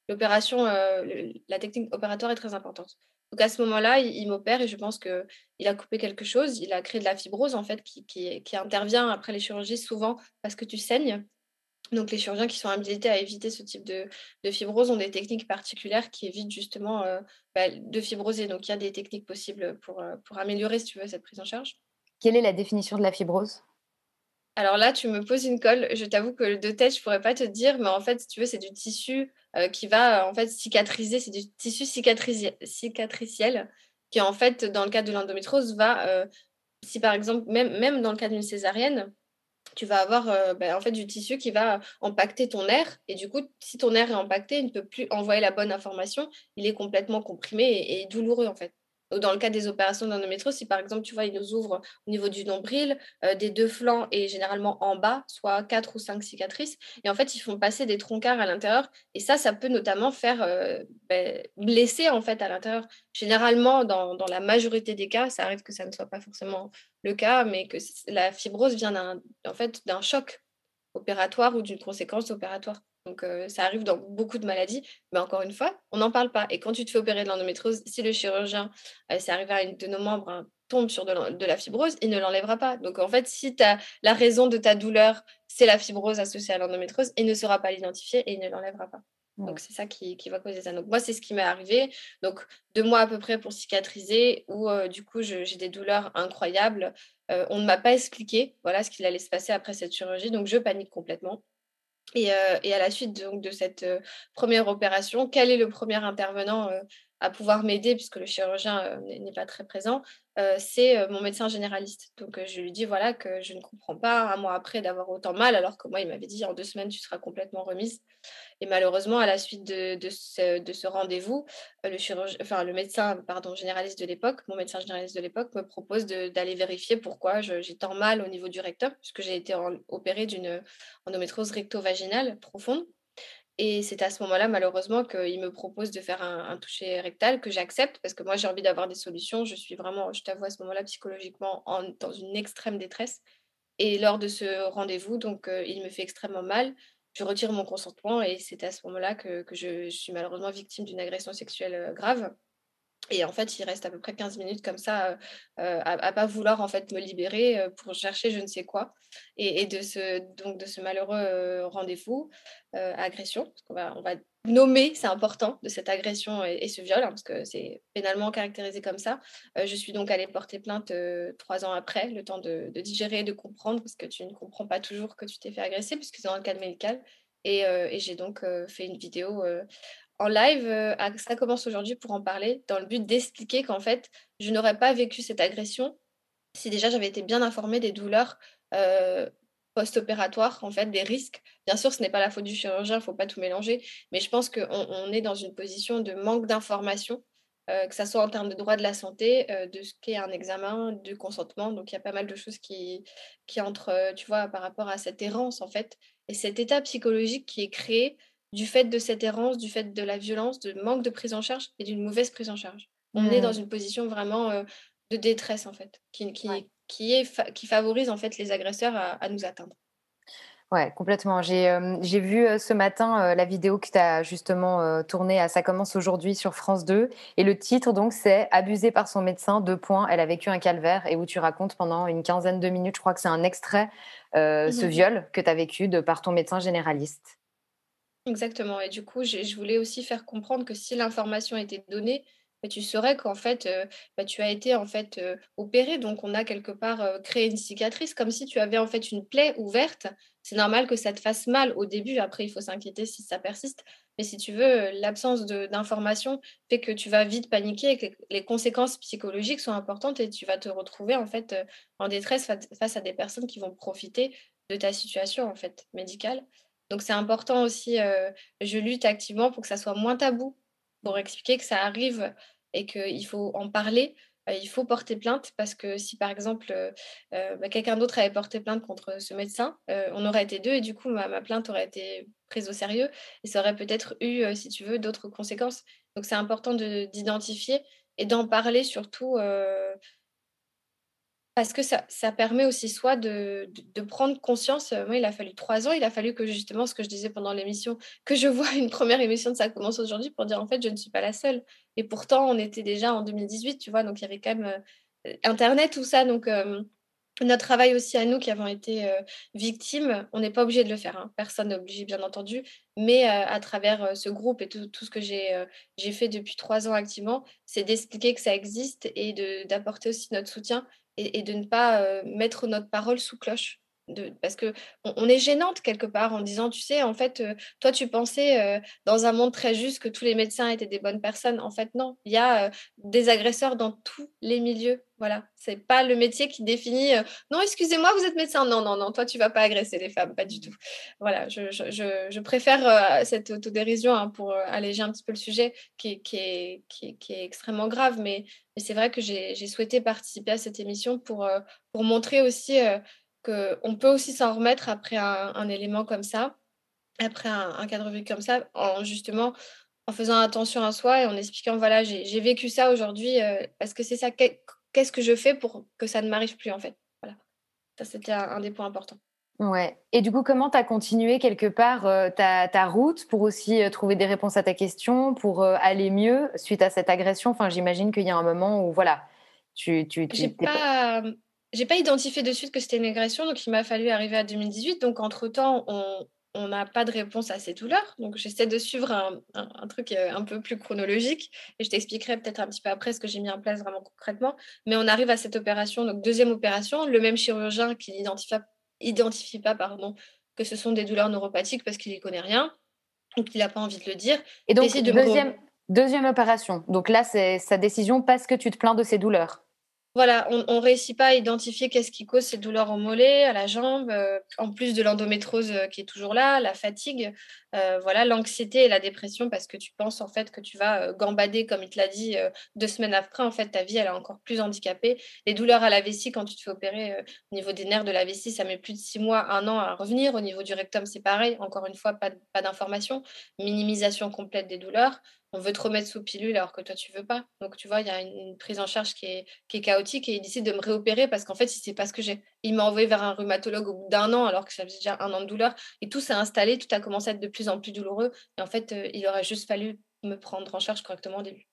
L'opération, la technique opératoire est très importante. Donc à ce moment-là, il, m'opère et je pense qu'il a coupé quelque chose. Il a créé de la fibrose, en fait, qui, qui intervient après les chirurgies souvent parce que tu saignes. Donc, les chirurgiens qui sont habilités à éviter ce type de, fibrose ont des techniques particulières qui évitent justement euh, bah, de fibroser. Donc, il y a des techniques possibles pour, euh, pour améliorer, si tu veux, cette prise en charge. Quelle est la définition de la fibrose? Alors là, tu me poses une colle. Je t'avoue que de tête, je pourrais pas te dire, mais en fait, si tu veux, c'est du tissu euh, qui va en fait cicatriser. C'est du tissu cicatriciel qui, en fait, dans le cas de l'endométrose, va, si par exemple, même, même dans le cas d'une césarienne, tu vas avoir euh, ben, en fait du tissu qui va impacter ton air. Et du coup si ton air est impacté il ne peut plus envoyer la bonne information. Il est complètement comprimé et douloureux en fait dans le cas des opérations d'endométriose, si par exemple, tu vois, ils nous ouvrent au niveau du nombril, euh, des deux flancs et généralement en bas, soit quatre ou cinq cicatrices, et en fait, ils font passer des troncards à l'intérieur, et ça, ça peut notamment faire euh, ben, blesser en fait à l'intérieur. Généralement, dans, la majorité des cas, ça arrive que ça ne soit pas forcément le cas, mais que la fibrose vient d'un en fait, d'un choc opératoire ou d'une conséquence opératoire. Donc, ça arrive dans beaucoup de maladies, mais encore une fois, on n'en parle pas. Et quand tu te fais opérer de l'endométriose, si le chirurgien, c'est arrivé à une de nos membres, hein, tombe sur de, la fibrose, il ne l'enlèvera pas. Donc, en fait, si as, la raison de ta douleur, c'est la fibrose associée à l'endométriose, il ne saura pas l'identifier et il ne l'enlèvera pas. Donc, c'est ça qui, va causer ça. Donc, moi, c'est ce qui m'est arrivé. Donc, deux mois à peu près pour cicatriser, où du coup, j'ai des douleurs incroyables. on ne m'a pas expliqué voilà, ce qu'il allait se passer après cette chirurgie. Donc, je panique complètement. Et, à la suite donc, de cette première opération, quel est le premier intervenant à pouvoir m'aider, puisque le chirurgien n'est pas très présent, c'est mon médecin généraliste. Donc je lui dis voilà que je ne comprends pas un mois après d'avoir autant mal, alors que moi il m'avait dit en deux semaines tu seras complètement remise. Et malheureusement, à la suite de, ce, rendez-vous, enfin, le médecin généraliste de l'époque, mon médecin généraliste de l'époque, me propose d'aller vérifier pourquoi j'ai tant mal au niveau du recteur, puisque j'ai été opérée d'une endométriose recto-vaginale profonde. Et c'est à ce moment-là, malheureusement, qu'il me propose de faire un, toucher rectal que j'accepte parce que moi, j'ai envie d'avoir des solutions. Je suis vraiment, je t'avoue, à ce moment-là, psychologiquement, dans une extrême détresse. Et lors de ce rendez-vous, donc, euh, il me fait extrêmement mal. Je retire mon consentement et c'est à ce moment-là que, je, suis malheureusement victime d'une agression sexuelle euh, grave. Et en fait, il reste à peu près 15 minutes comme ça euh, à, ne pas vouloir en fait me libérer pour chercher je ne sais quoi. Et, de ce donc de ce malheureux rendez-vous, agression, parce qu'on va on va nommer, c'est important, de cette agression et, ce viol, hein, parce que c'est pénalement caractérisé comme ça. je suis donc allée porter plainte trois ans après, le temps de, de, digérer de comprendre, parce que tu ne comprends pas toujours que tu t'es fait agresser, puisque c'est dans le cadre médical. Et j'ai donc fait une vidéo en live, euh, ça commence aujourd'hui pour en parler, dans le but d'expliquer qu'en fait, je n'aurais pas vécu cette agression si déjà j'avais été bien informée des douleurs euh, post-opératoires, en fait, des risques. Bien sûr, ce n'est pas la faute du chirurgien, il ne faut pas tout mélanger, mais je pense qu'on on est dans une position de manque d'information, euh, que ce soit en termes de droit de la santé, de ce qu'est un examen, du consentement. Donc, il y a pas mal de choses qui, qui entrent, tu vois, par rapport à cette errance, en fait, et cet état psychologique qui est créé du fait de cette errance, du fait de la violence, de manque de prise en charge et d'une mauvaise prise en charge. On est dans mmh. une position vraiment euh, de détresse, en fait, qui, qui, qui, est qui favorise en fait les agresseurs à, nous atteindre. Ouais, complètement. J'ai euh, vu euh, ce matin la vidéo que tu as justement tournée à Ça commence aujourd'hui sur France 2. Et le titre, donc, c'est Abusée par son médecin, deux points, elle a vécu un calvaire. Et où tu racontes pendant une quinzaine de minutes, je crois que c'est un extrait, ce mmh viol que tu as vécu de par ton médecin généraliste. Exactement. Et du coup, je voulais aussi faire comprendre que si l'information était donnée, bah, tu saurais qu'en fait, bah, tu as été en fait opéré. Donc, on a quelque part créé une cicatrice, comme si tu avais en fait une plaie ouverte. C'est normal que ça te fasse mal au début. Après, il faut s'inquiéter si ça persiste. Mais si tu veux, l'absence d'information fait que tu vas vite paniquer et que les conséquences psychologiques sont importantes et tu vas te retrouver en fait en détresse face à des personnes qui vont profiter de ta situation en fait médicale. Donc c'est important aussi, je lutte activement pour que ça soit moins tabou, pour expliquer que ça arrive et qu'il faut en parler. Il faut porter plainte parce que si par exemple bah, quelqu'un d'autre avait porté plainte contre ce médecin, on aurait été deux et du coup ma, ma, plainte aurait été prise au sérieux et ça aurait peut-être eu, si tu veux, d'autres conséquences. Donc c'est important d'identifier et d'en parler surtout parce que ça, ça, permet aussi soit de, de, prendre conscience. Euh, moi, il a fallu trois ans. Il a fallu que justement, ce que je disais pendant l'émission, que je vois une première émission de Ça commence aujourd'hui pour dire en fait, je ne suis pas la seule. Et pourtant, on était déjà en 2018, tu vois, donc il y avait quand même euh, Internet, tout ça. Donc, euh, notre travail aussi à nous qui avons été victimes, on n'est pas obligé de le faire. Hein. Personne n'est obligé, bien entendu. Mais à travers ce groupe et tout, ce que j'ai j'ai fait depuis trois ans activement, c'est d'expliquer que ça existe et d'apporter aussi notre soutien et, de ne pas mettre notre parole sous cloche. Parce que on, est gênante quelque part en disant tu sais en fait toi tu pensais dans un monde très juste que tous les médecins étaient des bonnes personnes. En fait non. Il y a des agresseurs dans tous les milieux. Voilà. C'est pas le métier qui définit non excusez-moi vous êtes médecin non non non. Toi tu vas pas agresser les femmes pas du tout. Voilà. Je, préfère cette autodérision hein, pour alléger un petit peu le sujet qui, est, extrêmement grave. Mais, c'est vrai que j'ai souhaité participer à cette émission pour montrer aussi on peut aussi s'en remettre après un, élément comme ça, après un, cadre vécu comme ça, en justement en faisant attention à soi et en expliquant voilà, j'ai vécu ça aujourd'hui euh, parce que c'est ça, qu'est-ce que je fais pour que ça ne m'arrive plus en fait? Voilà. Ça, c'était un, des points importants. Ouais. Et du coup, comment tu as continué quelque part euh, ta, route pour aussi euh, trouver des réponses à ta question, pour aller mieux suite à cette agression? Enfin, j'imagine qu'il y a un moment où, voilà, tu. tu, tu pas, j'ai pas identifié de suite que c'était une agression, donc il m'a fallu arriver à 2018. Donc, entre-temps, on, on n'a pas de réponse à ces douleurs. Donc, j'essaie de suivre un, truc euh, un peu plus chronologique et je t'expliquerai peut-être un petit peu après ce que j'ai mis en place vraiment concrètement. Mais on arrive à cette opération, donc deuxième opération, le même chirurgien qui n'identifie identifie pas pardon, que ce sont des douleurs neuropathiques parce qu'il n'y connaît rien ou qu'il n'a pas envie de le dire. Et donc, deuxième, deuxième opération. Donc là, c'est sa décision parce que tu te plains de ces douleurs voilà, on ne réussit pas à identifier qu'est-ce qui cause ces douleurs au mollet, à la jambe, euh, en plus de l'endométrose euh, qui est toujours là, la fatigue, euh, voilà, l'anxiété et la dépression parce que tu penses en fait que tu vas gambader, comme il te l'a dit, deux semaines après, en fait, ta vie, elle est encore plus handicapée. Les douleurs à la vessie, quand tu te fais opérer au niveau des nerfs de la vessie, ça met plus de six mois, un an à revenir. Au niveau du rectum, c'est pareil, encore une fois, pas, pas d'information, minimisation complète des douleurs on veut te remettre sous pilule alors que toi tu veux pas. Donc tu vois, il y a une, prise en charge qui est, chaotique et il décide de me réopérer parce qu'en fait, il sait pas ce que j'ai. Il m'a envoyé vers un rhumatologue au bout d'un an alors que ça faisait déjà un an de douleur et tout s'est installé, tout a commencé à être de plus en plus douloureux et en fait, euh, il aurait juste fallu me prendre en charge correctement au début.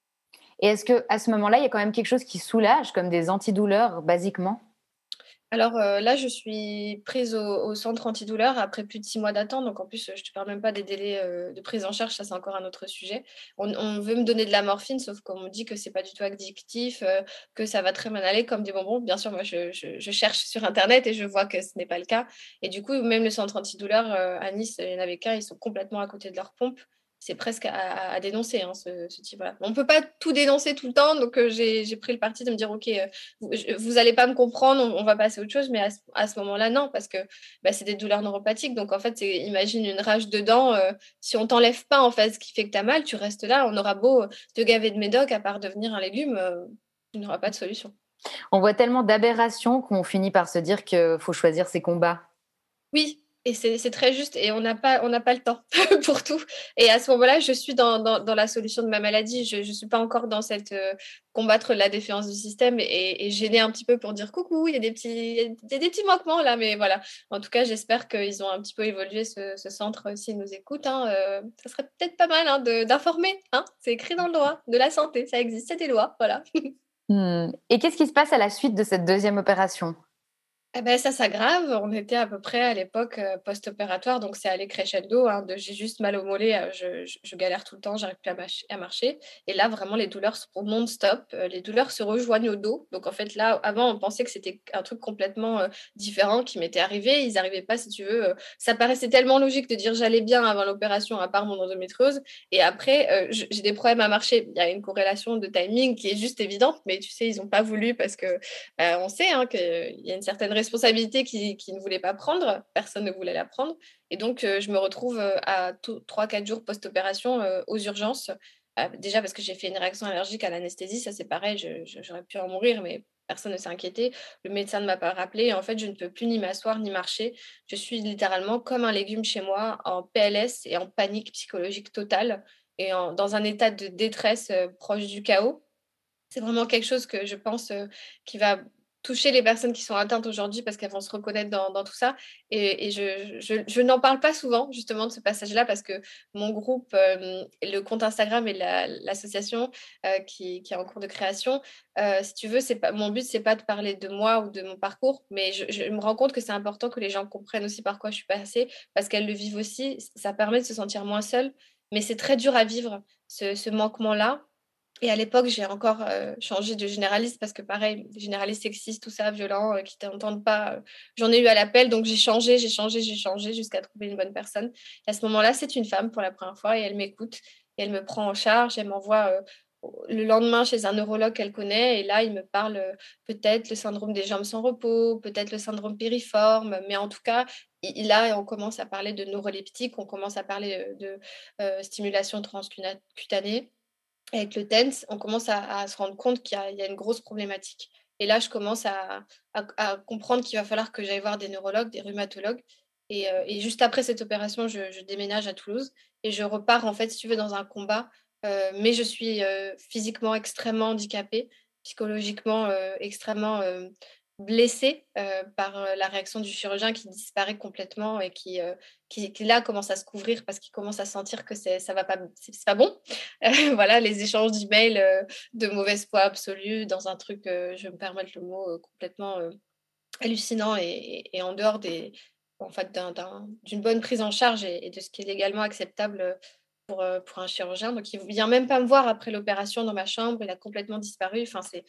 Et est-ce que à ce moment-là, il y a quand même quelque chose qui soulage comme des antidouleurs basiquement? Alors euh, là, je suis prise au, centre antidouleur après plus de six mois d'attente. Donc en plus, je ne te parle même pas des délais euh, de prise en charge, ça c'est encore un autre sujet. On, veut me donner de la morphine, sauf qu'on me dit que c'est pas du tout addictif, euh, que ça va très mal aller comme des bonbons. Bien sûr, moi je, je, cherche sur Internet et je vois que ce n'est pas le cas. Et du coup, même le centre antidouleur à Nice, il n'y en avait qu'un, ils sont complètement à côté de leur pompe c'est presque à, dénoncer, hein, ce, type-là. On ne peut pas tout dénoncer tout le temps, donc euh, j'ai pris le parti de me dire, OK, euh, vous n'allez pas me comprendre, on, va passer à autre chose, mais à, ce moment-là, non, parce que bah, c'est des douleurs neuropathiques. Donc, en fait, imagine une rage dedans. Euh, si on t'enlève pas, en fait, ce qui fait que tu as mal, tu restes là. On aura beau te gaver de médoc, à part devenir un légume, tu n'auras pas de solution. On voit tellement d'aberrations qu'on finit par se dire qu'il faut choisir ses combats. Oui, et c'est très juste et on n'a pas, pas le temps pour tout. Et à ce moment-là, je suis dans, dans, la solution de ma maladie. Je ne suis pas encore dans cette euh, combattre la défiance du système et, gêner un petit peu pour dire coucou, il y a des petits, des petits manquements là, mais voilà. En tout cas, j'espère qu'ils ont un petit peu évolué ce, ce centre s'ils nous écoutent. Hein, euh, ça serait peut-être pas mal hein, d'informer. Hein, c'est écrit dans le droit de la santé, ça existe, c'est des lois, voilà. Hmm. Et qu'est-ce qui se passe à la suite de cette deuxième opération? Eh ben, ça s'aggrave. On était à peu près à l'époque euh, post-opératoire, donc c'est allé crescendo. Hein, j'ai juste mal au mollet, euh, je, galère tout le temps, j'arrive plus à, marcher. Et là, vraiment, les douleurs sont non-stop. Euh, les douleurs se rejoignent au dos. Donc en fait, là, avant, on pensait que c'était un truc complètement différent qui m'était arrivé. Ils n'arrivaient pas, si tu veux. ça paraissait tellement logique de dire j'allais bien avant l'opération, à part mon endométriose. Et après, j'ai des problèmes à marcher. Il y a une corrélation de timing qui est juste évidente, mais tu sais, ils n'ont pas voulu parce que on sait hein, qu'il y a une certaine responsabilité qu'ils ne voulaient pas prendre. Personne ne voulait la prendre. Et donc, euh, je me retrouve euh, à 3-4 jours post-opération euh, aux urgences. déjà parce que j'ai fait une réaction allergique à l'anesthésie. Ça, c'est pareil. J'aurais pu en mourir, mais personne ne s'est inquiété. Le médecin ne m'a pas rappelé. En fait, je ne peux plus ni m'asseoir ni marcher. Je suis littéralement comme un légume chez moi, en PLS et en panique psychologique totale et dans un état de détresse proche du chaos. C'est vraiment quelque chose que je pense qui va toucher les personnes qui sont atteintes aujourd'hui parce qu'elles vont se reconnaître dans, tout ça. Et, je, n'en parle pas souvent justement de ce passage-là parce que mon groupe, euh, le compte Instagram et l'association euh, qui, est en cours de création, euh, si tu veux, pas, mon but, c'est pas de parler de moi ou de mon parcours, mais je, me rends compte que c'est important que les gens comprennent aussi par quoi je suis passée parce qu'elles le vivent aussi. Ça permet de se sentir moins seule, mais c'est très dur à vivre ce manquement-là. Et à l'époque, j'ai encore euh, changé de généraliste parce que pareil, généraliste sexiste, tout ça, violent, euh, qui t'entendent pas. Euh, j'en ai eu à l'appel, donc j'ai changé, j'ai changé, j'ai changé jusqu'à trouver une bonne personne. Et à ce moment-là, c'est une femme pour la première fois et elle m'écoute et elle me prend en charge. Elle m'envoie le lendemain chez un neurologue qu'elle connaît et là, il me parle peut-être le syndrome des jambes sans repos, peut-être le syndrome périforme, mais en tout cas, là, on commence à parler de neuroleptique, on commence à parler de stimulation transcutanée avec le TENS, on commence à, se rendre compte qu'il y, a une grosse problématique. Et là, je commence à, comprendre qu'il va falloir que j'aille voir des neurologues, des rhumatologues. Et, euh, juste après cette opération, je, déménage à Toulouse et je repars, en fait, si tu veux, dans un combat. Euh, mais je suis euh, physiquement extrêmement handicapée, psychologiquement extrêmement blessé euh, par euh, la réaction du chirurgien qui disparaît complètement et qui, euh, qui, là commence à se couvrir parce qu'il commence à sentir que c'est ça va pas c'est pas bon voilà les échanges d'emails de mauvaise foi absolue dans un truc je me permettre le mot complètement hallucinant et, en dehors des en fait, d'une bonne prise en charge et, de ce qui est légalement acceptable pour, pour un chirurgien. Donc, il vient même pas me voir après l'opération dans ma chambre. Il a complètement disparu. Enfin, c'est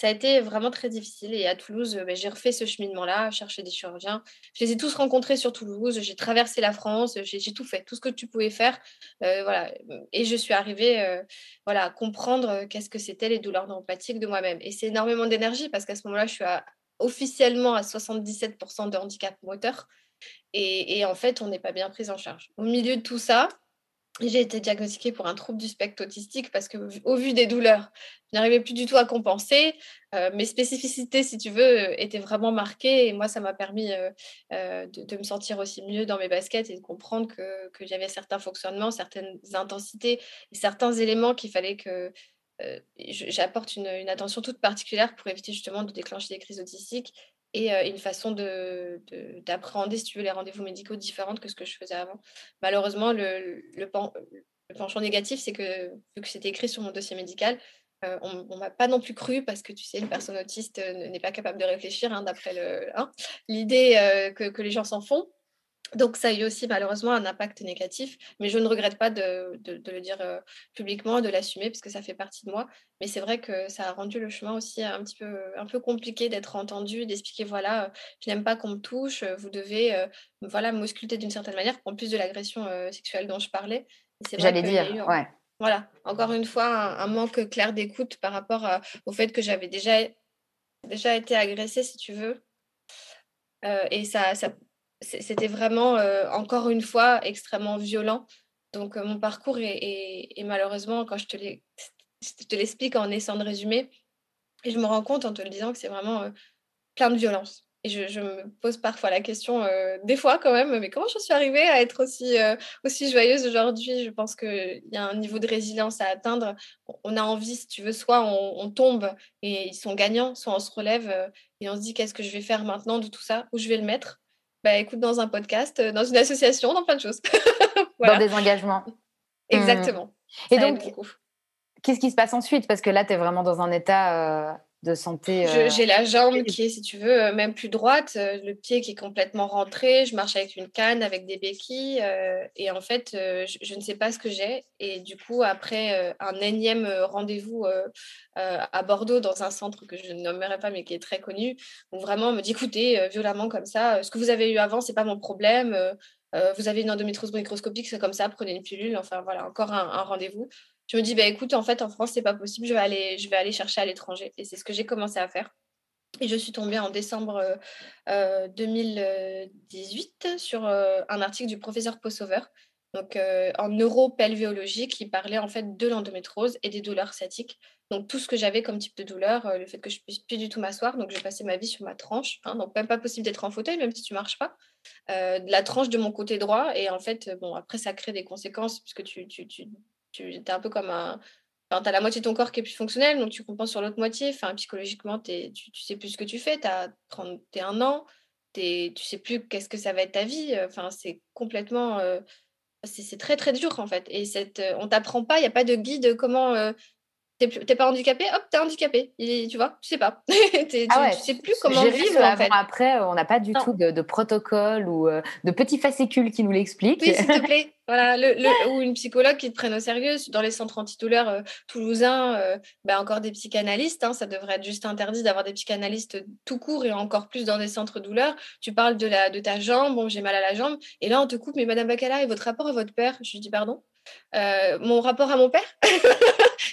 ça a été vraiment très difficile. Et à Toulouse, bah, j'ai refait ce cheminement-là, chercher des chirurgiens. Je les ai tous rencontrés sur Toulouse. J'ai traversé la France. J'ai tout fait, tout ce que tu pouvais faire. voilà. Et je suis arrivée voilà, à comprendre qu'est-ce que c'était les douleurs neuropathiques de moi-même. Et c'est énormément d'énergie parce qu'à ce moment-là, je suis officiellement à 77% de handicap moteur. Et, et en fait, on n'est pas bien pris en charge. Au milieu de tout ça, j'ai été diagnostiquée pour un trouble du spectre autistique parce que, au vu des douleurs, je n'arrivais plus du tout à compenser. Euh, mes spécificités, si tu veux, euh, étaient vraiment marquées et moi, ça m'a permis euh, de, me sentir aussi mieux dans mes baskets et de comprendre que, j'avais certains fonctionnements, certaines intensités et certains éléments qu'il fallait que j'apporte une, attention toute particulière pour éviter justement de déclencher des crises autistiques et une façon d'appréhender, si tu veux, les rendez-vous médicaux différentes que ce que je faisais avant. Malheureusement, le, penchant négatif, c'est que, vu que c'était écrit sur mon dossier médical, on ne m'a pas non plus cru parce que tu sais, une personne autiste n'est pas capable de réfléchir hein, d'après hein, l'idée que, les gens s'en font. Donc, ça a eu aussi malheureusement un impact négatif, mais je ne regrette pas de, le dire publiquement, de l'assumer, parce que ça fait partie de moi. Mais c'est vrai que ça a rendu le chemin aussi un petit peu, un peu compliqué d'être entendu, d'expliquer voilà, je n'aime pas qu'on me touche, vous devez voilà, m'ausculter d'une certaine manière, en plus de l'agression sexuelle dont je parlais. J'allais dire, ouais. Voilà, encore une fois, un, manque clair d'écoute par rapport au fait que j'avais déjà, déjà été agressée, si tu veux. et ça, ça, c'était vraiment, euh, encore une fois, extrêmement violent. Donc, euh, mon parcours est, malheureusement, quand je te l'explique en essayant de résumer, et je me rends compte en te le disant que c'est vraiment euh, plein de violence. Et je, me pose parfois la question, des fois quand même, mais comment je suis arrivée à être aussi, aussi joyeuse aujourd'hui? Je pense qu'il y a un niveau de résilience à atteindre. On a envie, si tu veux, soit on, on tombe et ils sont gagnants, soit on se relève et on se dit qu'est-ce que je vais faire maintenant de tout ça, où je vais le mettre? Bah, écoute, dans un podcast, euh, dans une association, dans plein de choses. Dans des engagements. Exactement. Et donc, qu'est-ce qui se passe ensuite? Parce que là, tu es vraiment dans un état euh, de santé. Euh, j'ai la jambe qui est, si tu veux, euh, même plus droite, euh, le pied qui est complètement rentré. Je marche avec une canne, avec des béquilles. et en fait, je, ne sais pas ce que j'ai. Et du coup, après un énième rendez-vous à Bordeaux, dans un centre que je ne nommerai pas, mais qui est très connu, où vraiment on me dit écoutez, violemment comme ça, ce que vous avez eu avant, c'est pas mon problème. vous avez une endométriose microscopique, c'est comme ça, prenez une pilule. Enfin voilà, encore un rendez-vous je me dis, bah, écoute, en fait, en France, c'est pas possible, je vais aller, je vais aller chercher à l'étranger. Et c'est ce que j'ai commencé à faire. Et je suis tombée en décembre 2018 euh, sur euh, un article du professeur Possover, donc euh, en neuropelvéologie, qui parlait en fait de l'endométrose et des douleurs sciatiques. Donc tout ce que j'avais comme type de douleur, le fait que je puisse plus du tout m'asseoir, donc j'ai passé ma vie sur ma tranche, hein, donc même pas possible d'être en fauteuil, même si tu marches pas. la tranche de mon côté droit, et en fait, bon, après ça crée des conséquences puisque tu tu es un peu comme un. Enfin, tu as la moitié de ton corps qui est plus fonctionnel, donc tu compenses sur l'autre moitié. Enfin, psychologiquement, tu, tu sais plus ce que tu fais. Tu as 31 ans, tu sais plus qu'est-ce que ça va être ta vie. Enfin, c'est complètement. Euh, c'est très, très dur, en fait. Et cette, euh, on t'apprend pas, il n'y a pas de guide comment. Euh, t'es pas handicapé, hop, t'es handicapé. tu vois, tu sais pas. ah tu, sais plus comment vivre. En fait. Après, on n'a pas du tout de, protocole ou euh, de petits fascicules qui nous l'expliquent. Oui, s'il te plaît. Voilà, le, ou une psychologue qui te prenne au sérieux. Dans les centres antidouleurs euh, toulousains, euh, bah, encore des psychanalystes. Hein, ça devrait être juste interdit d'avoir des psychanalystes tout court et encore plus dans des centres douleurs. Tu parles de, la, de ta jambe, bon, j'ai mal à la jambe. Et là, on te coupe, mais Madame Bacala, et votre rapport à votre père Je lui dis pardon. mon rapport à mon père?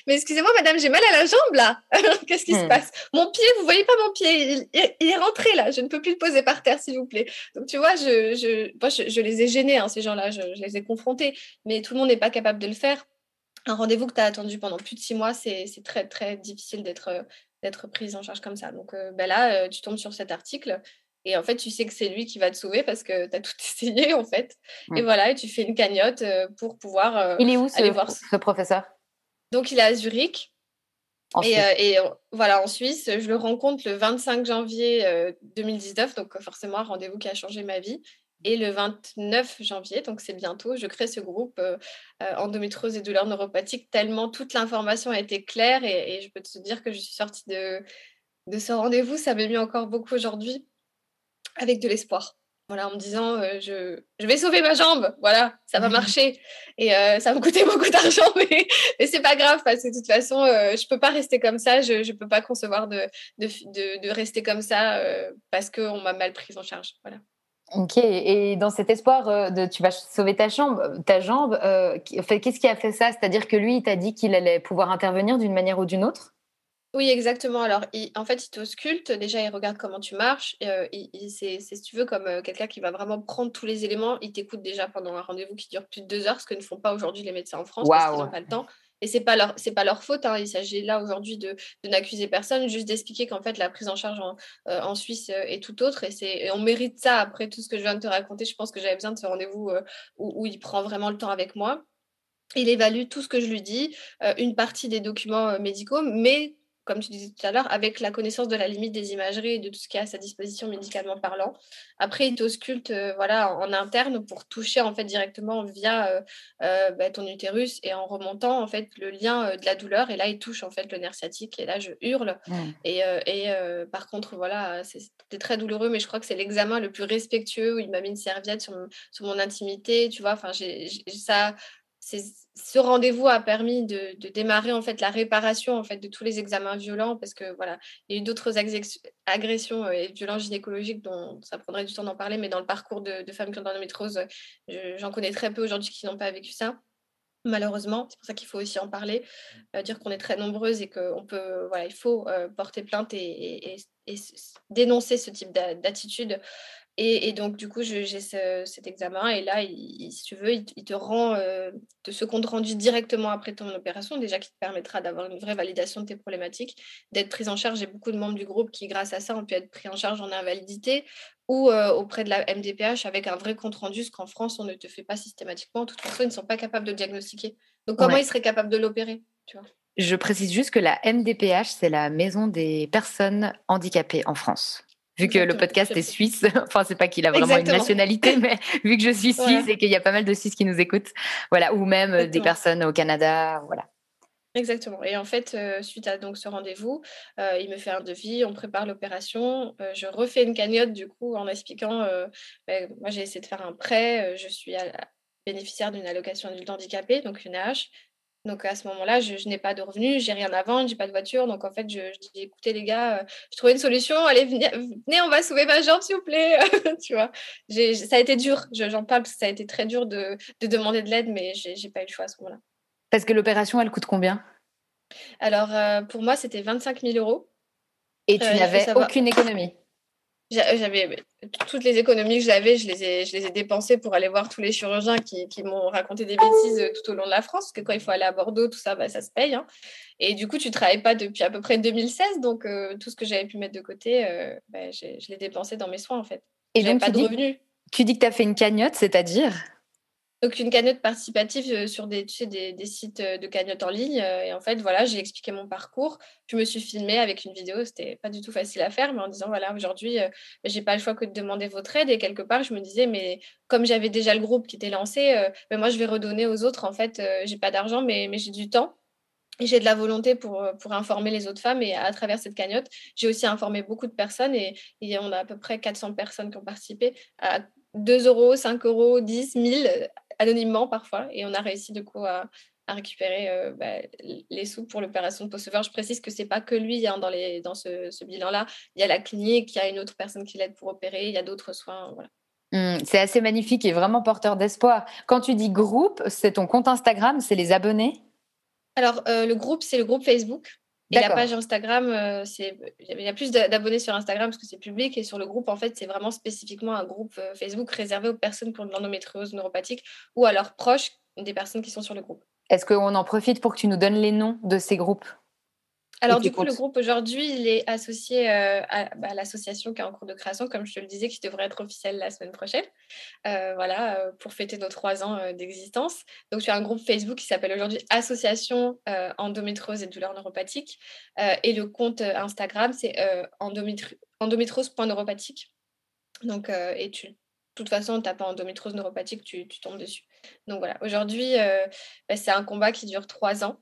mais excusez-moi, madame, j'ai mal à la jambe là. Qu'est-ce qui se hmm. passe? Mon pied, vous voyez pas mon pied il, est rentré là. Je ne peux plus le poser par terre, s'il vous plaît. Donc tu vois, je, je, je, les ai gênés, hein, ces gens-là. Je, les ai confrontés. Mais tout le monde n'est pas capable de le faire. Un rendez-vous que tu as attendu pendant plus de six mois, c'est très, très difficile d'être d'être prise en charge comme ça. Donc ben là, euh, tu tombes sur cet article. Et en fait, tu sais que c'est lui qui va te sauver parce que tu as tout essayé, en fait. Et voilà, et tu fais une cagnotte euh, pour pouvoir euh, Il est où, aller voir ce professeur? Donc, il est à Zurich. et, euh, euh, voilà, en Suisse, je le rencontre le 25 janvier 2019, euh, donc forcément un rendez-vous qui a changé ma vie. Et le 29 janvier, donc c'est bientôt, je crée ce groupe endométriose et douleurs neuropathiques, tellement toute l'information a été claire et, je peux te dire que je suis sortie de, de ce rendez-vous, ça m'a mis encore beaucoup aujourd'hui avec de l'espoir. Voilà, en me disant je, je, vais sauver ma jambe, voilà, ça va marcher. Et ça va me coûter beaucoup d'argent, mais, mais c'est pas grave parce que de toute façon, je peux pas rester comme ça, je, je peux pas concevoir de, de, de, de rester comme ça parce qu'on m'a mal prise en charge. Voilà. Ok, et dans cet espoir de tu vas sauver ta jambe, ta jambe qu'est-ce qui a fait ça? C'est-à-dire que lui, il t'a dit qu'il allait pouvoir intervenir d'une manière ou d'une autre? Oui, exactement. Alors, en fait, il t'ausculte. Déjà, il regarde comment tu marches. Euh, c'est, si tu veux, comme euh, quelqu'un qui va vraiment prendre tous les éléments. Il t'écoute déjà pendant un rendez-vous qui dure plus de deux heures, ce que ne font pas aujourd'hui les médecins en France parce qu'ils n'ont pas le temps. Et c'est pas leur c'est pas leur faute. Hein. Il s'agit là aujourd'hui de, n'accuser personne, juste d'expliquer qu'en fait la prise en charge en, euh, Suisse est tout autre. Et c'est on mérite ça après tout ce que je viens de te raconter. Je pense que j'avais besoin de ce rendez-vous où, il prend vraiment le temps avec moi. Il évalue tout ce que je lui dis, une partie des documents médicaux, mais comme tu disais tout à l'heure, avec la connaissance de la limite des imageries et de tout ce qui est à sa disposition médicalement parlant. Après, il t'ausculte euh, voilà, en, interne pour toucher en fait directement via euh, euh, bah, ton utérus et en remontant en fait le lien de la douleur. Et là, il touche en fait le nerf sciatique et là, je hurle. Et, et par contre, voilà, c'était très douloureux, mais je crois que c'est l'examen le plus respectueux où il m'a mis une serviette sur, sur mon intimité. Tu vois, enfin, j'ai ça ce rendez-vous a permis de, démarrer en fait la réparation en fait de tous les examens violents parce que voilà il y a eu d'autres agressions euh, et violences gynécologiques dont ça prendrait du temps d'en parler mais dans le parcours de, femmes qui ont l'endométriose j'en connais très peu aujourd'hui qui n'ont pas vécu ça malheureusement. C'est pour ça qu'il faut aussi en parler euh, dire qu'on est très nombreuses et qu'on peut voilà il faut euh, porter plainte et, dénoncer ce type d'attitude et, donc, du coup, j'ai cet examen. Et là, il, si tu veux, il, te rend euh, de ce compte rendu directement après ton opération, déjà qui te permettra d'avoir une vraie validation de tes problématiques, d'être prise en charge. J'ai beaucoup de membres du groupe qui, grâce à ça, ont pu être pris en charge en invalidité ou euh, auprès de la MDPH avec un vrai compte rendu, ce qu'en France, on ne te fait pas systématiquement. De toute façon, ils ne sont pas capables de diagnostiquer. Donc, comment ils seraient capables de l'opérer Je précise juste que la MDPH, c'est la Maison des personnes handicapées en France vu que le podcast est suisse, enfin c'est pas qu'il a vraiment une nationalité, mais vu que je suis suisse et qu'il y a pas mal de Suisses qui nous écoutent, voilà, ou même euh, des personnes au Canada, voilà. Exactement. Et en fait, euh, suite à donc ce rendez-vous, euh, il me fait un devis, on prépare l'opération. je refais une cagnotte du coup en expliquant, ben, moi j'ai essayé de faire un prêt, je suis bénéficiaire d'une allocation adulte handicapé, donc une AH. Donc à ce moment-là, je, n'ai pas de revenus, j'ai rien à vendre, j'ai pas de voiture. Donc en fait, je, dis écoutez les gars, euh, je trouvais une solution, allez venez, venez, on va sauver ma jambe s'il vous plaît. tu vois, ça a été dur. J'en parle parce que ça a été très dur de, demander de l'aide, mais j'ai pas eu le choix à ce moment-là. Parce que l'opération, elle coûte combien? Alors euh, pour moi, c'était 25 000 euros. Et tu euh, n'avais aucune économie? J'avais toutes les économies que j'avais, je les ai, je les ai dépensées pour aller voir tous les chirurgiens qui, qui m'ont raconté des bêtises euh, tout au long de la France. Parce que quand il faut aller à Bordeaux, tout ça, bah, ça se paye. Hein. Et du coup, tu travailles pas depuis à peu près 2016, donc euh, tout ce que j'avais pu mettre de côté, euh, bah, je l'ai dépensé dans mes soins en fait. Et donc, pas de revenus. Tu dis que tu as fait une cagnotte, c'est-à-dire? Donc une cagnotte participative euh, sur des, sites euh, de cagnotte en ligne. Euh, et en fait, voilà, j'ai expliqué mon parcours. Je me suis filmée avec une vidéo. C'était pas du tout facile à faire, mais en disant voilà, aujourd'hui, j'ai pas le choix que de demander votre aide. Et quelque part, je me disais, mais comme j'avais déjà le groupe qui était lancé, ben moi, je vais redonner aux autres. En fait, j'ai pas d'argent, mais, mais j'ai du temps. Et j'ai de la volonté pour, pour informer les autres femmes. Et à travers cette cagnotte, j'ai aussi informé beaucoup de personnes. Et, et, on a à peu près 400 personnes qui ont participé à 2 euros, 5 euros, 10, 1000 anonymement parfois. Et on a réussi du coup à, récupérer euh, bah, les sous pour l'opération de post Je précise que c'est pas que lui hein, dans, les, dans ce, bilan-là. Il y a la clinique, il y a une autre personne qui l'aide pour opérer, il y a d'autres soins. Voilà. Mmh, c'est assez magnifique et vraiment porteur d'espoir. Quand tu dis groupe, c'est ton compte Instagram, c'est les abonnés? Alors, euh, le groupe, c'est le groupe Facebook. Et la page Instagram, euh, c'est il y a plus d'abonnés sur Instagram parce que c'est public et sur le groupe, en fait, c'est vraiment spécifiquement un groupe euh, Facebook réservé aux personnes qui ont de l'endométriose neuropathique ou à leurs proches des personnes qui sont sur le groupe. Est-ce qu'on en profite pour que tu nous donnes les noms de ces groupes? Alors du coup, le groupe aujourd'hui, il est associé euh, bah, à, l'association qui est en cours de création, comme je te le disais, qui devrait être officielle la semaine prochaine, euh, voilà, euh, pour fêter nos trois ans d'existence. Donc, tu as un groupe Facebook qui s'appelle aujourd'hui Association endométriose et douleurs neuropathiques, et le compte Instagram, c'est endométriose.neuropathique. Donc, et tu, de toute façon, tu n'as pas endométriose neuropathique, tu, tu, tombes dessus. Donc voilà, aujourd'hui, bah, c'est un combat qui dure trois ans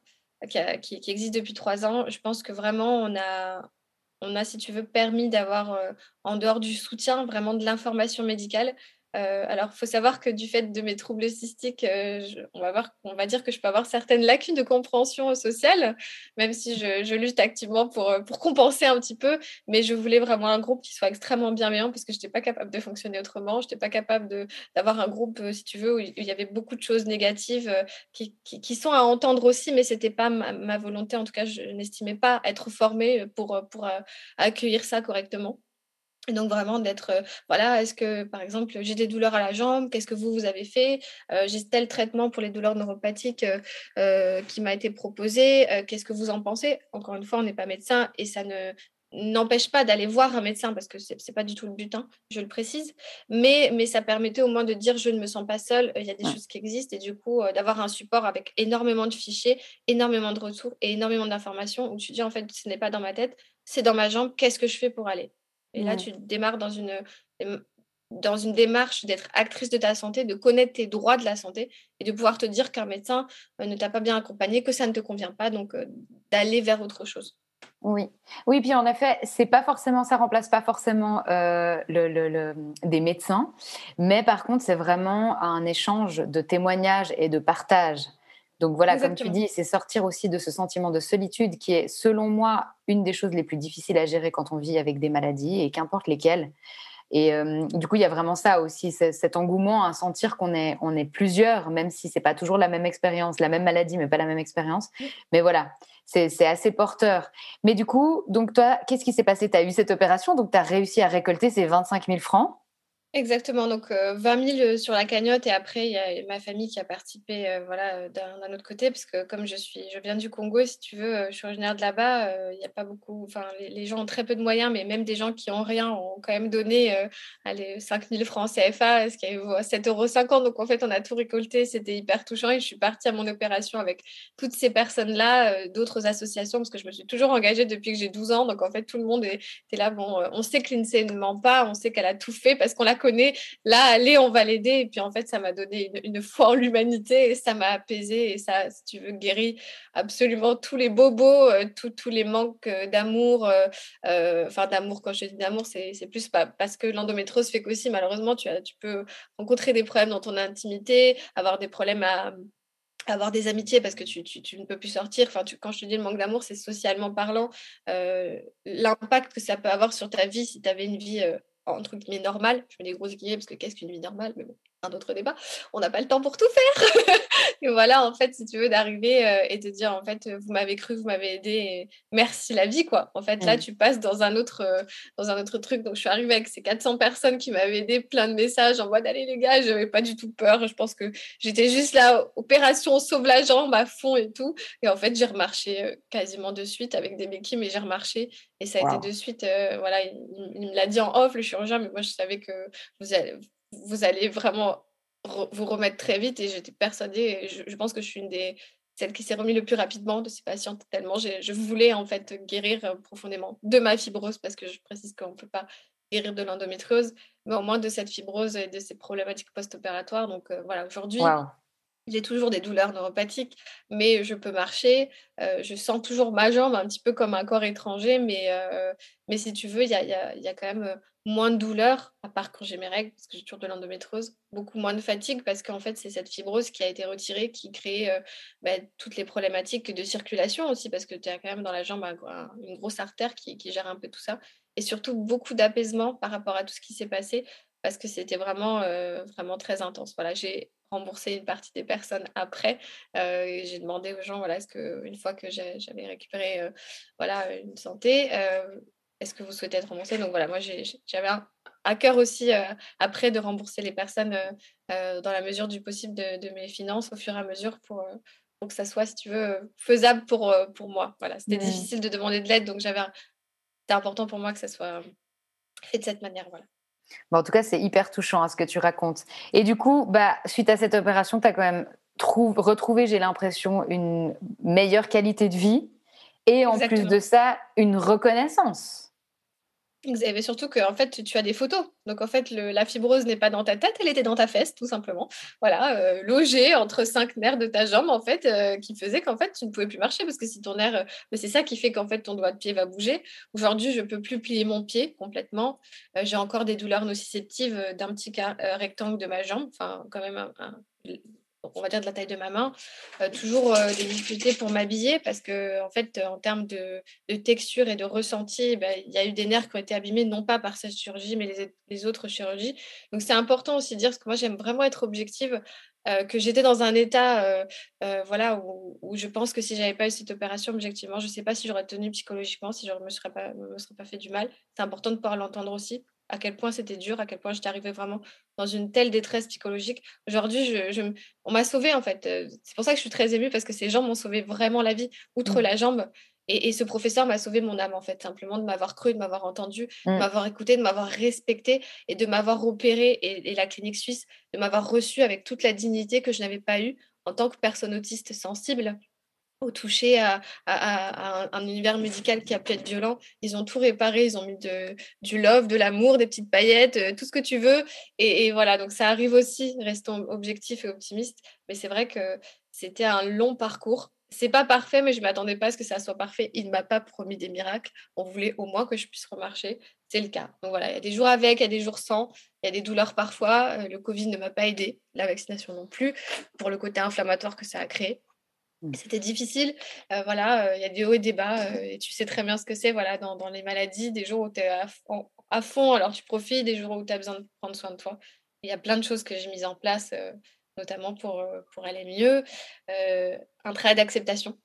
qui, existe depuis trois ans, je pense que vraiment, on a, on a, si tu veux, permis d'avoir, en dehors du soutien, vraiment de l'information médicale. Euh, alors, il faut savoir que du fait de mes troubles cystiques, euh, on, va dire que je peux avoir certaines lacunes de compréhension sociale, même si je, lutte activement pour, euh, pour compenser un petit peu. Mais je voulais vraiment un groupe qui soit extrêmement bienveillant parce que je n'étais pas capable de fonctionner autrement. Je n'étais pas capable d'avoir un groupe, si tu veux, où il y avait beaucoup de choses négatives qui, sont à entendre aussi, mais ce n'était pas ma, volonté. En tout cas, je n'estimais pas être formée pour accueillir ça correctement. Et donc vraiment d'être, euh, voilà, est-ce que par exemple j'ai des douleurs à la jambe, qu'est-ce que vous, vous avez fait euh, J'ai tel traitement pour les douleurs neuropathiques euh, qui m'a été proposé, qu'est-ce que vous en pensez? Encore une fois, on n'est pas médecin et ça ne n'empêche pas d'aller voir un médecin parce que ce n'est pas du tout le but, hein, je le précise, mais, mais ça permettait au moins de dire je ne me sens pas seule, il y a des choses qui existent et du coup d'avoir un support avec énormément de fichiers, énormément de retours et énormément d'informations où tu dis en fait ce n'est pas dans ma tête, c'est dans ma jambe, qu'est-ce que je fais pour aller? Et là, tu démarres dans une, dans une démarche d'être actrice de ta santé, de connaître tes droits de la santé et de pouvoir te dire qu'un médecin ne t'a pas bien accompagné, que ça ne te convient pas, donc euh, d'aller vers autre chose. Oui, oui, puis en effet, c'est pas forcément, ça remplace pas forcément euh, le, des médecins, mais par contre, c'est vraiment un échange de témoignages et de partage. Donc voilà, comme tu dis, c'est sortir aussi de ce sentiment de solitude qui est, selon moi, une des choses les plus difficiles à gérer quand on vit avec des maladies et qu'importe lesquelles. Et euh, du coup, il y a vraiment ça aussi, cet engouement à sentir qu'on est, on est plusieurs, même si c'est pas toujours la même expérience, la même maladie, mais pas la même expérience. Mais voilà, c'est assez porteur. Mais du coup, donc toi, qu'est-ce qui s'est passé? Tu as eu cette opération, donc tu as réussi à récolter ces 25 000 francs. Exactement, donc 20 000 sur la cagnotte et après il y a ma famille qui a participé voilà, d'un autre côté parce que comme je suis, je viens du Congo, si tu veux, je suis originaire de là-bas, il n'y a pas beaucoup, enfin les, gens ont très peu de moyens, mais même des gens qui ont rien ont quand même donné allez, 5 000 francs CFA, ce qui est 7,50 euros. Donc en fait on a tout récolté, c'était hyper touchant et je suis partie à mon opération avec toutes ces personnes-là, d'autres associations parce que je me suis toujours engagée depuis que j'ai 12 ans, donc en fait tout le monde était là, bon, on sait que l'INSEE ne ment pas, on sait qu'elle a tout fait parce qu'on l'a Là, allez, on va l'aider. Et puis en fait, ça m'a donné une, foi en l'humanité et ça m'a apaisé. Et ça, si tu veux, guéri absolument tous les bobos, euh, tous les manques euh, d'amour. Euh, enfin, d'amour, quand je dis d'amour, c'est plus parce que l'endométrose fait qu'aussi, malheureusement, tu, as, tu peux rencontrer des problèmes dans ton intimité, avoir des problèmes à avoir des amitiés parce que tu, tu, ne peux plus sortir. Enfin, quand je te dis le manque d'amour, c'est socialement parlant. L'impact que ça peut avoir sur ta vie si tu avais une vie entre guillemets normal, je mets des grosses guillemets parce que qu'est-ce qu'une vie normale, mais bon, un autre débat, on n'a pas le temps pour tout faire. et voilà, en fait, si tu veux, d'arriver euh, et de dire, en fait, vous m'avez cru, vous m'avez aidé, merci la vie, quoi. En fait, là, mmh. tu passes dans un, autre, euh, dans un autre truc. Donc, je suis arrivée avec ces 400 personnes qui m'avaient aidé, plein de messages en mode, allez les gars, je n'avais pas du tout peur. Je pense que j'étais juste là, opération sauve la jambe à fond et tout. Et en fait, j'ai remarché euh, quasiment de suite avec des béquilles, mais j'ai remarché. Et ça a été de suite, voilà, il, il me l'a dit en off, le chirurgien, mais moi, je savais que vous allez vous allez vraiment vous remettre très vite. Et j'étais persuadée, je, pense que je suis une des celles qui s'est remis le plus rapidement de ces patients, tellement je voulais en fait guérir euh, profondément de ma fibrose, parce que je précise qu'on ne peut pas guérir de l'endométriose, mais au moins de cette fibrose et de ces problématiques post-opératoires. Donc euh, voilà, aujourd'hui, j'ai toujours des douleurs neuropathiques, mais je peux marcher. Euh, je sens toujours ma jambe un petit peu comme un corps étranger, mais, euh, mais si tu veux, il y a, y, a, y a, quand même moins de douleurs, à part quand j'ai mes règles, parce que j'ai toujours de l'endométrose, beaucoup moins de fatigue, parce qu'en fait, c'est cette fibrose qui a été retirée qui crée bah, toutes les problématiques de circulation aussi, parce que tu as quand même dans la jambe une grosse artère qui, qui gère un peu tout ça. Et surtout, beaucoup d'apaisement par rapport à tout ce qui s'est passé parce que c'était vraiment, vraiment très intense. Voilà, j'ai remboursé une partie des personnes après. j'ai demandé aux gens, voilà, est-ce que une fois que j'avais récupéré, voilà, une santé, est-ce que vous souhaitez être remboursé? Donc voilà, moi j'avais à cœur aussi après de rembourser les personnes dans la mesure du possible de, mes finances au fur et à mesure pour, pour que ça soit, si tu veux, faisable pour, pour moi. Voilà, c'était difficile de demander de l'aide, donc j'avais, c'était important pour moi que ça soit fait de cette manière. Voilà en tout cas, c'est hyper touchant à ce que tu racontes. Et du coup, bah, suite à cette opération, tu as quand même retrouvé, j'ai l'impression, une meilleure qualité de vie et en plus de ça, une reconnaissance. Mais surtout que fait, tu as des photos. Donc en fait, la fibrose n'est pas dans ta tête, elle était dans ta fesse, tout simplement. Voilà, euh, logée entre cinq nerfs de ta jambe, en fait, euh, qui faisait qu'en fait, tu ne pouvais plus marcher parce que si ton nerf, euh, c'est ça qui fait qu'en fait ton doigt de pied va bouger. Aujourd'hui, je peux plus plier mon pied complètement. J'ai encore des douleurs nociceptives d'un petit rectangle de ma jambe, enfin quand même un on va dire de la taille de ma main, euh, toujours euh, des difficultés pour m'habiller parce que en fait, en termes de, texture et de ressenti, ben, il y a eu des nerfs qui ont été abîmés non pas par cette chirurgie, mais les, autres chirurgies. Donc c'est important aussi de dire, parce que moi j'aime vraiment être objective, euh, que j'étais dans un état voilà, où, je pense que si j'avais pas eu cette opération, objectivement, je ne sais pas si j'aurais tenu psychologiquement, si je ne me, serais pas, me serais pas fait du mal. C'est important de pouvoir l'entendre aussi à quel point c'était dur, à quel point j'étais arrivée vraiment dans une telle détresse psychologique. Aujourd'hui, je, on m'a sauvée en fait. Euh, c'est pour ça que je suis très émue parce que ces gens m'ont sauvé vraiment la vie, outre mmh. la jambe. Et, ce professeur m'a sauvé mon âme en fait, simplement de m'avoir cru, de m'avoir entendu, de mmh. m'avoir écouté, de m'avoir respecté et de m'avoir opéré et, et, la clinique suisse, de m'avoir reçu avec toute la dignité que je n'avais pas eue en tant que personne autiste sensible au toucher à, un, univers médical qui a pu être violent. Ils ont tout réparé, ils ont mis du love, de l'amour, des petites paillettes, euh, tout ce que tu veux. Et, voilà, donc ça arrive aussi, restons objectifs et optimistes. Mais c'est vrai que c'était un long parcours. C'est pas parfait, mais je m'attendais pas à ce que ça soit parfait. Il ne m'a pas promis des miracles. On voulait au moins que je puisse remarcher. C'est le cas. Donc voilà, il y a des jours avec, il y a des jours sans. Il y a des douleurs parfois. Euh, le Covid ne m'a pas aidé, la vaccination non plus, pour le côté inflammatoire que ça a créé. Mmh. C'était difficile. Euh, voilà, il y a des hauts et des bas. et tu sais très bien ce que c'est voilà, dans, dans, les maladies, des jours où tu es à, fond, alors tu profites, des jours où tu as besoin de prendre soin de toi. Il y a plein de choses que j'ai mises en place, notamment pour, pour aller mieux. un travail d'acceptation.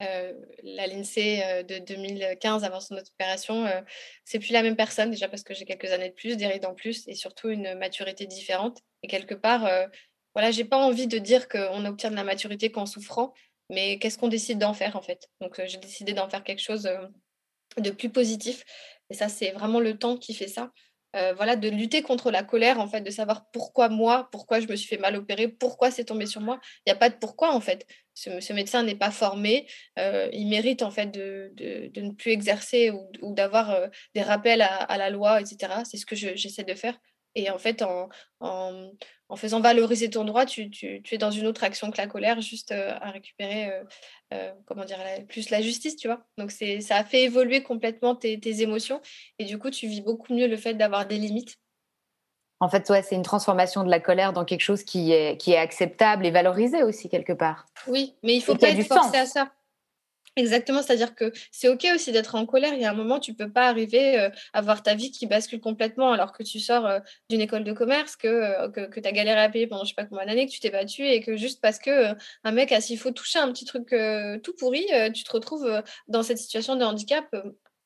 la l'INSEE de 2015, avant son opération, c'est plus la même personne, déjà parce que j'ai quelques années de plus, des rides en plus, et surtout une maturité différente. Et quelque part, voilà, j'ai pas envie de dire qu'on obtient de la maturité qu'en souffrant, mais qu'est-ce qu'on décide d'en faire en fait? Donc j'ai décidé d'en faire quelque chose de plus positif. Et ça, c'est vraiment le temps qui fait ça. Voilà, de lutter contre la colère, en fait, de savoir pourquoi moi, pourquoi je me suis fait mal opérer, pourquoi c'est tombé sur moi. Il n'y a pas de pourquoi, en fait. Ce, médecin n'est pas formé. il mérite, en fait, de, ne plus exercer ou, d'avoir des rappels à, la loi, etc. C'est ce que j'essaie de faire. Et en fait, en, en, faisant valoriser ton droit, tu, tu, es dans une autre action que la colère, juste euh, à récupérer, euh, euh, comment dire, plus la justice, tu vois? Donc, ça a fait évoluer complètement tes, tes, émotions. Et du coup, tu vis beaucoup mieux le fait d'avoir des limites. En fait, ouais, c'est une transformation de la colère dans quelque chose qui est, qui est acceptable et valorisé aussi, quelque part. Oui, mais il ne faut pas être forcé à ça. Exactement, c'est-à-dire que c'est OK aussi d'être en colère. Il y a un moment, tu peux pas arriver euh, à voir ta vie qui bascule complètement alors que tu sors euh, d'une école de commerce, que, euh, que, tu as galéré à payer pendant je sais pas combien d'années, que tu t'es battu et que juste parce que un mec a s'il faut toucher un petit truc tout pourri, tu te retrouves dans cette situation de handicap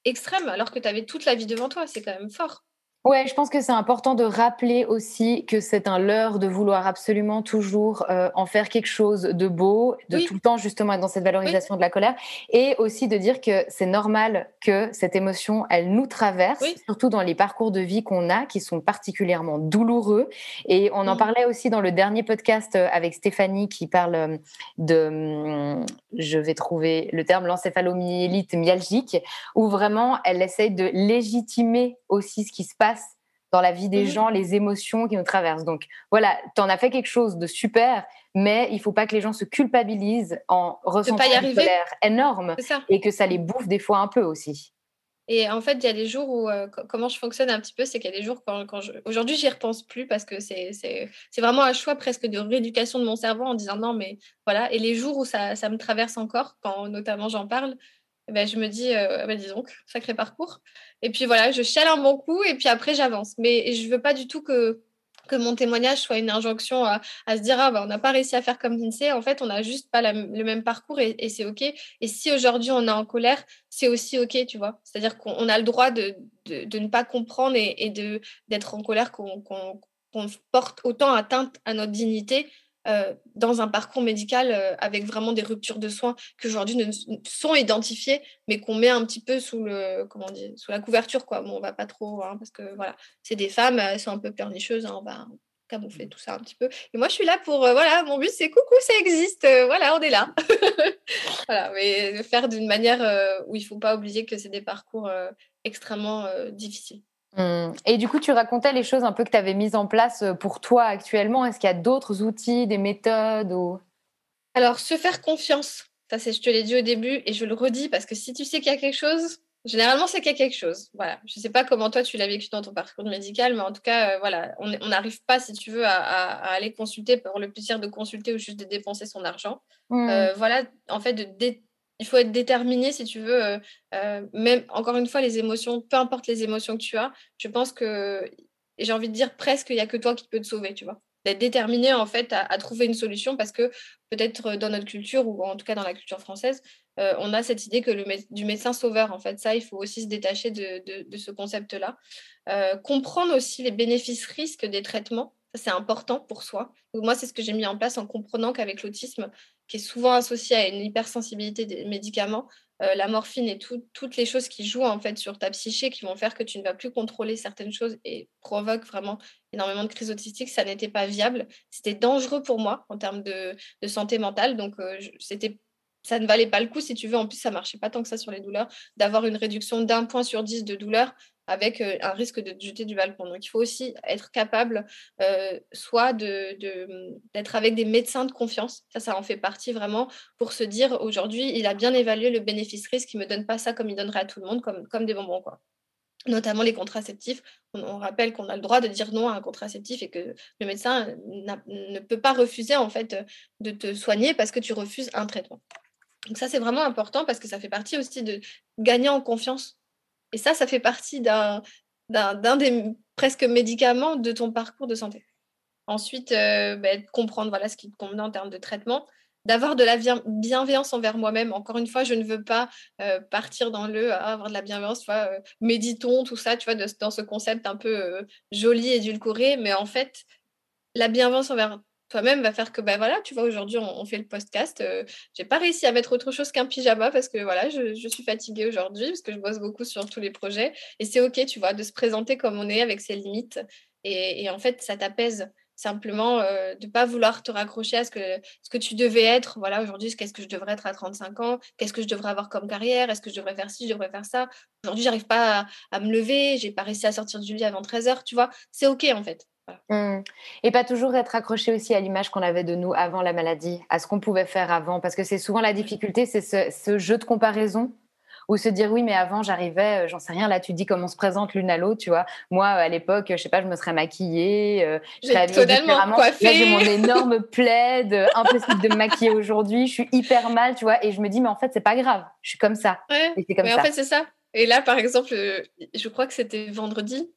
extrême alors que tu avais toute la vie devant toi. C'est quand même fort. Ouais, je pense que c'est important de rappeler aussi que c'est un leurre de vouloir absolument toujours euh, en faire quelque chose de beau, de tout le temps justement être dans cette valorisation de la colère, et aussi de dire que c'est normal que cette émotion, elle nous traverse, surtout dans les parcours de vie qu'on a, qui sont particulièrement douloureux. Et on en parlait aussi dans le dernier podcast euh, avec Stéphanie qui parle euh, de, hum, je vais trouver le terme, l'encéphalomyélite myalgique, où vraiment elle essaye de légitimer aussi ce qui se passe dans la vie des mmh gens, les émotions qui nous traversent. Donc voilà, tu en as fait quelque chose de super, mais il faut pas que les gens se culpabilisent en ressentant une colère énorme et que ça les bouffe des fois un peu aussi. Et en fait, il y a des jours où, euh, comment je fonctionne un petit peu, c'est qu'il y a des jours quand, quand je... Aujourd'hui, j'y repense plus parce que c'est vraiment un choix presque de rééducation de mon cerveau en disant non, mais voilà. Et les jours où ça, ça me traverse encore, quand notamment j'en parle, ben, je me dis, euh, bah, dis donc, sacré parcours. Et puis voilà, je chiale un bon coup et puis après j'avance. Mais je ne veux pas du tout que, que mon témoignage soit une injonction à, se dire, ah, bah, on n'a pas réussi à faire comme Lindsay. En fait, on n'a juste pas le même parcours et, c'est OK. Et si aujourd'hui on est en colère, c'est aussi OK, tu vois. C'est-à-dire qu'on a le droit de, de, ne pas comprendre et, et d'être en colère qu'on porte autant atteinte à notre dignité euh, dans un parcours médical euh, avec vraiment des ruptures de soins qui aujourd'hui sont identifiées, mais qu'on met un petit peu sous le comment dire, sous la couverture quoi. Bon, on va pas trop hein, parce que voilà, c'est des femmes, elles sont un peu pleurnicheuses, hein, on va camoufler tout ça un petit peu. Et moi, je suis là pour euh, voilà, mon but c'est coucou, ça existe, voilà, on est là. voilà, mais faire d'une manière où il faut pas oublier que c'est des parcours extrêmement difficile. Mmh. Et du coup, tu racontais les choses un peu que tu avais mises en place pour toi actuellement. Est-ce qu'il y a d'autres outils, des méthodes ou... Alors, se faire confiance, ça c'est, je te l'ai dit au début et je le redis parce que si tu sais qu'il y a quelque chose, généralement c'est qu'il y a quelque chose. Voilà. Je ne sais pas comment toi tu l'as vécu dans ton parcours médical, mais en tout cas, voilà, on n'arrive pas, si tu veux, à, aller consulter pour le plaisir de consulter ou juste de dépenser son argent. Mmh. voilà, en fait, de, il faut être déterminé si tu veux, euh, euh, même encore une fois, les émotions, peu importe les émotions que tu as, je pense que j'ai envie de dire presque, il n'y a que toi qui peux te sauver, tu vois. D'être déterminé en fait à, trouver une solution parce que peut-être dans notre culture ou en tout cas dans la culture française, euh, on a cette idée que le du médecin sauveur, en fait, ça, il faut aussi se détacher de, ce concept-là. comprendre aussi les bénéfices-risques des traitements, c'est important pour soi. moi, c'est ce que j'ai mis en place en comprenant qu'avec l'autisme, qui est souvent associé à une hypersensibilité des médicaments, euh, la morphine et toutes les choses qui jouent en fait sur ta psyché, qui vont faire que tu ne vas plus contrôler certaines choses et provoquent vraiment énormément de crises autistiques, ça n'était pas viable. C'était dangereux pour moi en termes de, santé mentale. Donc, euh, ça ne valait pas le coup, si tu veux. En plus, ça marchait pas tant que ça sur les douleurs, d'avoir une réduction d'un point sur dix de douleur avec un risque de jeter du balcon. Donc, il faut aussi être capable soit d'être de, avec des médecins de confiance. Ça, ça en fait partie vraiment pour se dire aujourd'hui, il a bien évalué le bénéfice-risque, il ne me donne pas ça comme il donnerait à tout le monde, comme, des bonbons. Quoi. Notamment les contraceptifs. On, rappelle qu'on a le droit de dire non à un contraceptif et que le médecin ne peut pas refuser en fait de te soigner parce que tu refuses un traitement. Donc ça, c'est vraiment important parce que ça fait partie aussi de gagner en confiance et ça, ça fait partie d'un, des presque médicaments de ton parcours de santé. Ensuite, euh, bah, comprendre voilà, ce qui te convient en termes de traitement, d'avoir de la bienveillance envers moi-même. Encore une fois, je ne veux pas euh, partir dans le ah, avoir de la bienveillance, tu euh, méditons, tout ça, tu vois, dans ce concept un peu joli, édulcoré. Mais en fait, la bienveillance envers toi-même va faire que ben voilà tu vois aujourd'hui on, fait le podcast Je euh, j'ai pas réussi à mettre autre chose qu'un pyjama parce que voilà je, suis fatiguée aujourd'hui parce que je bosse beaucoup sur tous les projets. Et c'est ok tu vois de se présenter comme on est avec ses limites. Et, en fait ça t'apaise. Simplement euh, de pas vouloir te raccrocher à ce que ce que tu devais être. Voilà aujourd'hui qu'est-ce que je devrais être à 35 ans? Qu'est-ce que je devrais avoir comme carrière? Est-ce que je devrais faire ci? Je devrais faire ça? Aujourd'hui j'arrive pas à, à, me lever. J'ai pas réussi à sortir du lit avant 13 heures tu vois. C'est ok en fait Mmh. Et pas toujours être accroché aussi à l'image qu'on avait de nous avant la maladie, à ce qu'on pouvait faire avant, parce que c'est souvent la difficulté, c'est ce, jeu de comparaison ou se dire oui mais avant j'arrivais euh, j'en sais rien là tu dis comment on se présente l'une à l'autre tu vois. Moi à l'époque je sais pas je me serais maquillée euh, je serais totalement coiffée. J'ai mon énorme plaid euh, impossible de me maquiller aujourd'hui je suis hyper mal tu vois. Et je me dis mais en fait c'est pas grave je suis comme ça. Et comme mais en fait c'est ça. Et là par exemple je crois que c'était vendredi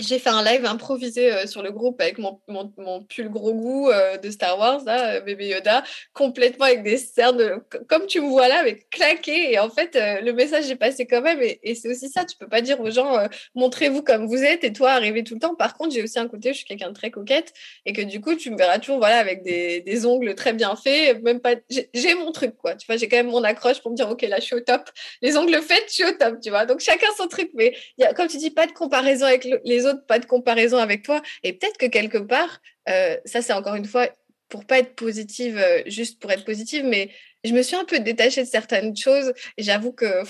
j'ai fait un live improvisé euh, sur le groupe avec mon, mon, pull gros goût euh, de Star Wars, là, euh, bébé Yoda, complètement avec des cernes, comme tu me vois là, avec claqué. Et en fait, le message est passé quand même. Et, c'est aussi ça, tu peux pas dire aux gens, montrez-vous comme vous êtes et toi, arrivez tout le temps. Par contre, j'ai aussi un côté, je suis quelqu'un de très coquette et que du coup, tu me verras toujours voilà, avec des, des ongles très bien faits. Même pas, j'ai mon truc, quoi. Tu vois, j'ai quand même mon accroche pour me dire, OK, là, je suis au top. Les ongles faits, je suis au top, tu vois. Donc, chacun son truc. Mais comme tu dis, pas de comparaison avec les autres pas de comparaison avec toi. Et peut-être que quelque part, euh, ça c'est encore une fois pour pas être positive, euh, juste pour être positive, mais je me suis un peu détachée de certaines choses et j'avoue que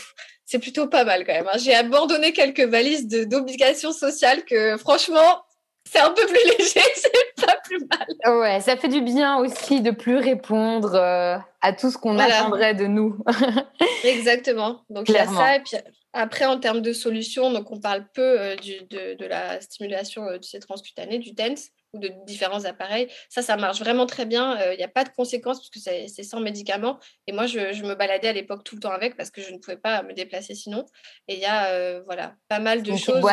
c'est plutôt pas mal quand même. Hein. J'ai abandonné quelques valises d'obligations sociales que franchement, c'est un peu plus léger, c'est pas plus mal. Ouais, ça fait du bien aussi de plus répondre euh, à tout ce qu'on attendrait de nous. Exactement. Donc il y a ça et puis après, en termes de solutions, donc on parle peu euh, du, de, la stimulation euh, du transcutanée, du TENS ou de différents appareils. Ça, ça marche vraiment très bien. Il euh, n'y a pas de conséquences parce que c'est sans médicaments. Et moi, je, je me baladais à l'époque tout le temps avec parce que je ne pouvais pas me déplacer sinon. Et il y a voilà, pas mal de choses.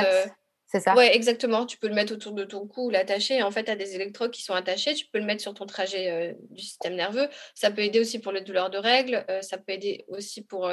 C'est ça? Oui, exactement. Tu peux le mettre autour de ton cou ou l'attacher. En fait, tu as des électrodes qui sont attachés. Tu peux le mettre sur ton trajet du système nerveux. Ça peut aider aussi pour les douleurs de règles. ça peut aider aussi pour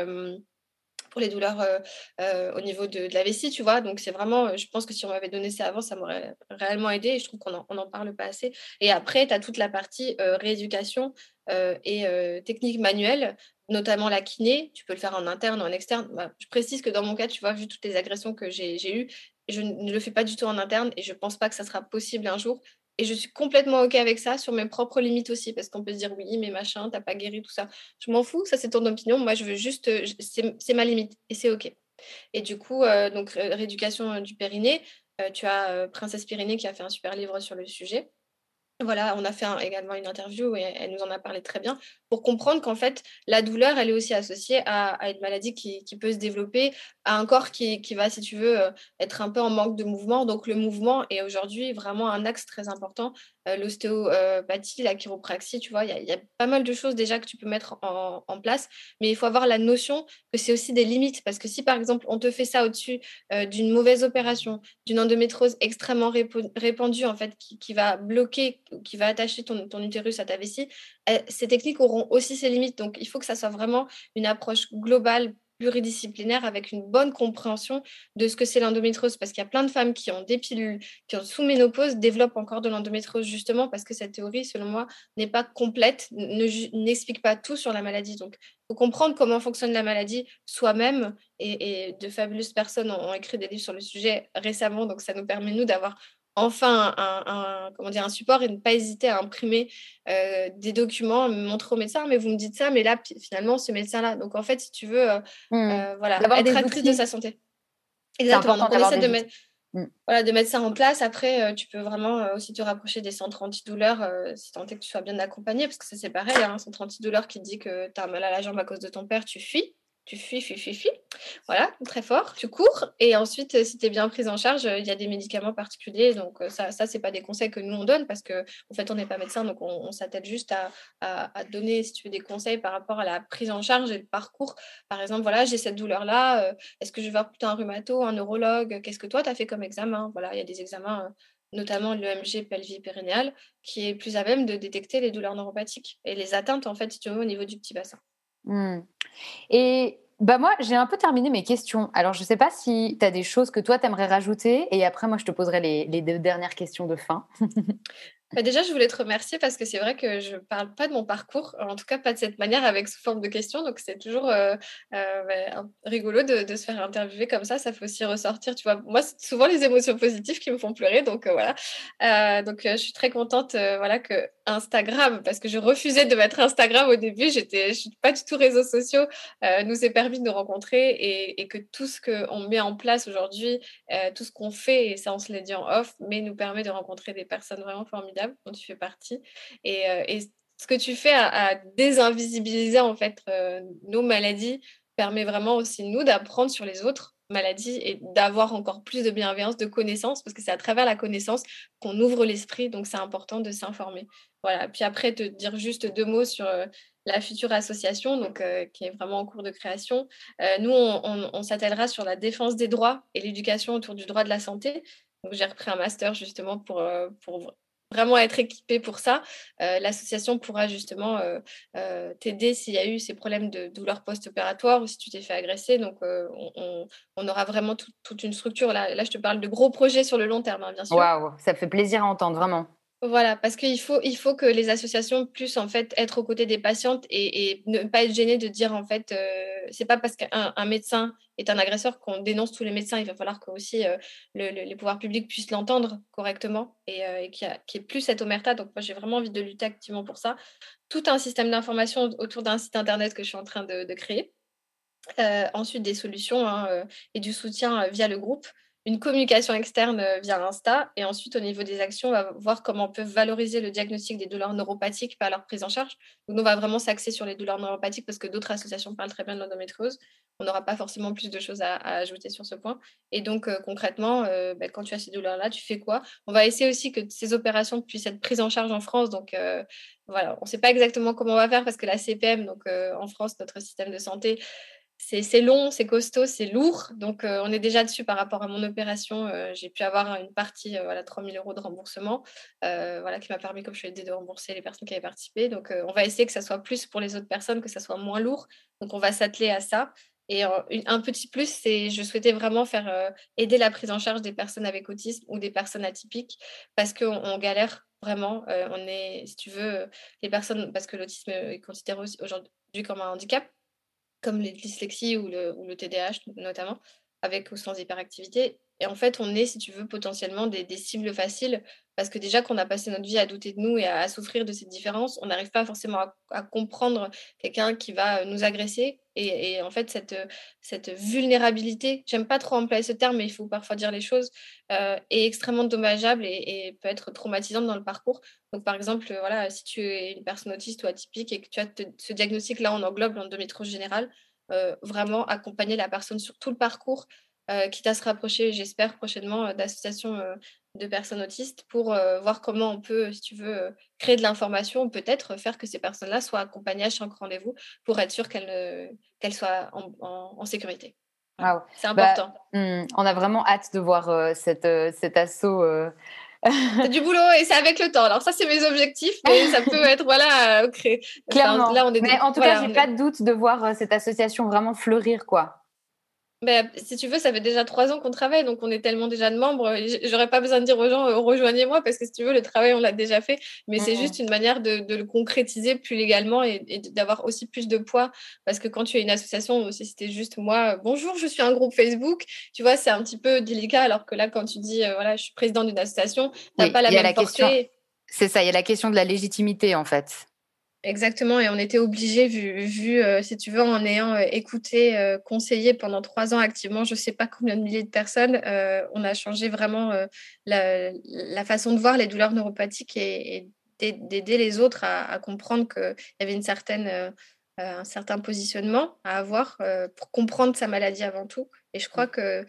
pour les douleurs euh, euh, au niveau de, la vessie, tu vois. Donc, c'est vraiment, euh, je pense que si on m'avait donné ça avant, ça m'aurait réellement aidé et je trouve qu'on n'en parle pas assez. Et après, tu as toute la partie rééducation et technique manuelle, notamment la kiné. Tu peux le faire en interne en externe. Bah, je précise que dans mon cas, tu vois, vu toutes les agressions que j'ai eues, je ne le fais pas du tout en interne et je ne pense pas que ça sera possible un jour. Et je suis complètement OK avec ça, sur mes propres limites aussi, parce qu'on peut se dire oui, mais machin, t'as pas guéri, tout ça. Je m'en fous, ça c'est ton opinion. Moi, je veux juste, c'est ma limite et c'est OK. Et du coup, donc rééducation du périnée, tu as Princesse Pyrénées qui a fait un super livre sur le sujet. Voilà, on a fait également une interview et elle nous en a parlé très bien pour comprendre qu'en fait, la douleur, elle est aussi associée à, une maladie qui, peut se développer, à un corps qui, va, si tu veux, être un peu en manque de mouvement. Donc, le mouvement est aujourd'hui vraiment un axe très important. L'ostéopathie, la chiropraxie, tu vois, il y, a pas mal de choses déjà que tu peux mettre en, place, mais il faut avoir la notion que c'est aussi des limites. Parce que si, par exemple, on te fait ça au-dessus d'une mauvaise opération, d'une endométrose extrêmement répandue, en fait, qui, va bloquer, qui va attacher ton, utérus à ta vessie, ces techniques auront aussi ses limites. Donc, il faut que ça soit vraiment une approche globale, pluridisciplinaire, avec une bonne compréhension de ce que c'est l'endométriose. Parce qu'il y a plein de femmes qui ont des pilules, qui ont sous ménopause, développent encore de l'endométriose, justement parce que cette théorie, selon moi, n'est pas complète, n'explique pas tout sur la maladie. Donc, il faut comprendre comment fonctionne la maladie soi-même. Et, de fabuleuses personnes ont écrit des livres sur le sujet récemment. Donc, ça nous permet, nous, d'avoir enfin un, comment dire, un support et ne pas hésiter à imprimer euh, des documents, me montrer au médecin, mais vous me dites ça, mais là, finalement, ce médecin-là. Donc, en fait, si tu veux, euh, mmh. euh, voilà, être actrice de sa santé. Exactement. Donc, on essaie de mettre, mmh. voilà, de mettre ça en place. Après, tu peux vraiment aussi te rapprocher des centres antidouleurs si tant est que tu sois bien accompagné, parce que ça, c'est pareil, hein, un centre antidouleur qui dit que tu as mal à la jambe à cause de ton père, tu fuis tu fuis, fuis, fuis, fuis. Voilà, très fort. Tu cours. Et ensuite, euh, si tu es bien prise en charge, euh, il y a des médicaments particuliers. Donc, euh, ça, ça ce pas des conseils que nous, on donne parce qu'en en fait, on n'est pas médecin. Donc, on, s'attelle juste à, à, donner, si tu veux, des conseils par rapport à la prise en charge et le parcours. Par exemple, voilà, j'ai cette douleur-là. Est-ce que je vais voir plutôt un rhumato, un neurologue? Qu'est-ce que toi, tu as fait comme examen? Voilà, il y a des examens notamment l'EMG pelvie périnéale, qui est plus à même de détecter les douleurs neuropathiques et les atteintes, en fait, si tu veux, au niveau du petit bassin. Mmh. Et bah moi, j'ai un peu terminé mes questions. Alors, je ne sais pas si tu as des choses que toi, tu aimerais rajouter. Et après, moi, je te poserai les, deux dernières questions de fin. Bah, déjà, je voulais te remercier parce que c'est vrai que je ne parle pas de mon parcours, en tout cas pas de cette manière avec sous forme de questions. Donc, c'est toujours euh, euh, rigolo de, se faire interviewer comme ça. Ça fait aussi ressortir, tu vois. Moi, c'est souvent les émotions positives qui me font pleurer. Donc, euh, voilà. donc, je suis très contente voilà, que Instagram, parce que je refusais de mettre Instagram au début, j'étais, je suis pas du tout réseaux sociaux, nous ait permis de nous rencontrer et, que tout ce qu'on met en place aujourd'hui, tout ce qu'on fait, et ça, on se l'a dit en off, mais nous permet de rencontrer des personnes vraiment formidables dont tu fais partie. Et, euh, ce que tu fais à, désinvisibiliser en fait euh, nos maladies permet vraiment aussi nous d'apprendre sur les autres maladies et d'avoir encore plus de bienveillance, de connaissances, parce que c'est à travers la connaissance qu'on ouvre l'esprit, donc c'est important de s'informer. Voilà. Puis après, te dire juste deux mots sur euh, la future association, donc qui est vraiment en cours de création. nous, on, on, on s'attellera sur la défense des droits et l'éducation autour du droit de la santé. Donc, j'ai repris un master justement pour, pour vraiment être équipé pour ça, euh, l'association pourra justement euh, euh, t'aider s'il y a eu ces problèmes de douleur post-opératoire ou si tu t'es fait agresser. Donc, on, aura vraiment toute une structure. Là, là, je te parle de gros projets sur le long terme, hein, bien sûr. Waouh, ça fait plaisir à entendre, vraiment. Voilà, parce qu'il faut, il faut que les associations puissent en fait être aux côtés des patientes et, ne pas être gênées de dire en fait, euh, c'est pas parce qu'un médecin est un agresseur qu'on dénonce tous les médecins. Il va falloir que aussi euh, les pouvoirs publics puissent l'entendre correctement et, euh, qu'il n'y ait plus cette omerta. Donc moi j'ai vraiment envie de lutter activement pour ça. Tout un système d'information autour d'un site internet que je suis en train de, créer. ensuite des solutions hein, et du soutien via le groupe une communication externe euh, via Insta. Et ensuite, au niveau des actions, on va voir comment on peut valoriser le diagnostic des douleurs neuropathiques par leur prise en charge. Donc, on va vraiment s'axer sur les douleurs neuropathiques parce que d'autres associations parlent très bien de l'endométriose. On n'aura pas forcément plus de choses à, ajouter sur ce point. Et donc, euh, concrètement, euh, ben, quand tu as ces douleurs-là, tu fais quoi? On va essayer aussi que ces opérations puissent être prises en charge en France. Donc, voilà, on ne sait pas exactement comment on va faire parce que la CPM, donc en France, notre système de santé, c'est long, c'est costaud, c'est lourd. Donc, euh, on est déjà dessus par rapport à mon opération. Euh, j'ai pu avoir une partie, euh, voilà, 3 000 euros de remboursement, voilà, qui m'a permis, comme je l'ai dit, de rembourser les personnes qui avaient participé. Donc, on va essayer que ça soit plus pour les autres personnes, que ça soit moins lourd. Donc, on va s'atteler à ça. Et un petit plus, c'est je souhaitais vraiment faire aider la prise en charge des personnes avec autisme ou des personnes atypiques parce qu'on on galère vraiment. on est, si tu veux, les personnes, parce que l'autisme est considéré aujourd'hui comme un handicap comme les dyslexies ou le, ou TDAH notamment, avec ou sans hyperactivité, et, en fait, on est, si tu veux, potentiellement des, cibles faciles parce que déjà qu'on a passé notre vie à douter de nous et à, souffrir de cette différence, on n'arrive pas forcément à, comprendre quelqu'un qui va nous agresser. Et, en fait, cette, cette vulnérabilité, j'aime pas trop employer ce terme, mais il faut parfois dire les choses, euh, est extrêmement dommageable et, peut être traumatisante dans le parcours. Donc, par exemple, voilà, si tu es une personne autiste ou atypique et que tu as ce diagnostic-là, on englobe l'endométriose générale, euh, vraiment accompagner la personne sur tout le parcours, euh, quitte à se rapprocher, j'espère, prochainement euh, d'associations de personnes autistes pour voir comment on peut, si tu veux, créer de l'information, peut-être faire que ces personnes-là soient accompagnées à chaque rendez-vous pour être sûr qu'elles soient en, sécurité. C'est bah, important. Hmm, on a vraiment hâte de voir cette, cet assaut c'est du boulot et c'est avec le temps. Alors ça, c'est mes objectifs, mais ça peut être voilà créé. Clairement. là, on est mais en tout cas, j'ai pas de doute de voir euh, cette association vraiment fleurir, quoi. Ben, si tu veux, ça fait déjà trois ans qu'on travaille, donc on est tellement déjà de membres. J'aurais pas besoin de dire aux gens euh, rejoignez-moi parce que si tu veux, le travail on l'a déjà fait, mais c'est juste une manière de, le concrétiser plus légalement et, d'avoir aussi plus de poids. Parce que quand tu es une association, si c'était juste moi, bonjour, je suis un groupe Facebook, tu vois, c'est un petit peu délicat. Alors que là, quand tu dis euh, voilà, je suis président d'une association, tu n'as pas la même portée. C'est ça, il y a la question de la légitimité en fait. Exactement, et on était obligé, vu, vu euh, si tu veux, en ayant euh, écouté, euh, conseillé pendant trois ans activement, je ne sais pas combien de milliers de personnes, on a changé vraiment la, façon de voir les douleurs neuropathiques et, d'aider les autres à, comprendre qu'il y avait une certaine, un certain positionnement à avoir pour comprendre sa maladie avant tout. Et je crois que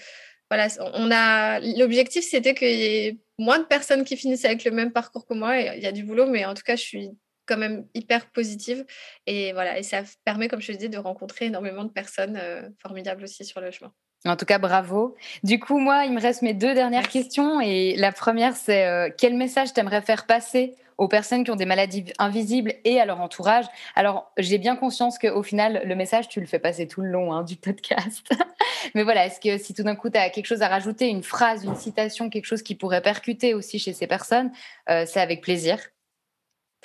voilà, on a l'objectif, c'était qu'il y ait moins de personnes qui finissent avec le même parcours que moi. Il y a du boulot, mais en tout cas, je suis quand même hyper positive. Et voilà, et ça permet, comme je te disais, de rencontrer énormément de personnes euh, formidables aussi sur le chemin. En tout cas, bravo. Du coup, moi, il me reste mes deux dernières questions. Et la première, c'est euh, quel message t'aimerais faire passer aux personnes qui ont des maladies invisibles et à leur entourage? Alors, j'ai bien conscience qu'au final, le message, tu le fais passer tout le long hein, du podcast. Mais voilà, est-ce que si tout d'un coup, tu as quelque chose à rajouter, une phrase, une citation, quelque chose qui pourrait percuter aussi chez ces personnes, euh, c'est avec plaisir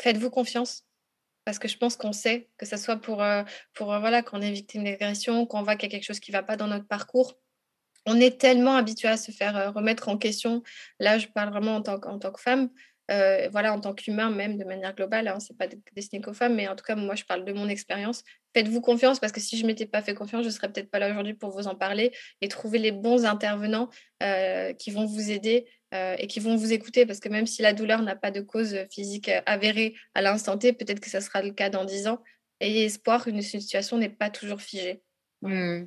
faites-vous confiance. Parce que je pense qu'on sait, que ce soit pour, euh, pour euh, voilà, quand on est victime d'agression, qu'on voit qu'il y a quelque chose qui ne va pas dans notre parcours. On est tellement habitué à se faire euh, remettre en question. Là, je parle vraiment en tant, en tant que femme. Voilà, en tant qu'humain même de manière globale, hein, c'est pas destiné qu'aux femmes, mais en tout cas, moi, je parle de mon expérience. Faites-vous confiance parce que si je m'étais pas fait confiance, je serais peut-être pas là aujourd'hui pour vous en parler et trouver les bons intervenants qui vont vous aider euh, et qui vont vous écouter parce que même si la douleur n'a pas de cause physique avérée à l'instant T, peut-être que ça sera le cas dans 10 ans. Ayez espoir, une situation n'est pas toujours figée. Hmm.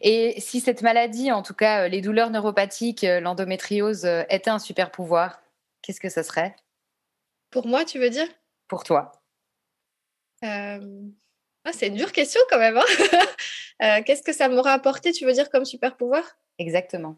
Et si cette maladie, en tout cas euh, les douleurs neuropathiques, euh, l'endométriose, était un super pouvoir, qu'est-ce que ça serait? Pour moi, tu veux dire? Pour toi. Ah, c'est une dure question quand même. Hein. qu'est-ce que ça m'aurait apporté, tu veux dire, comme super pouvoir Exactement.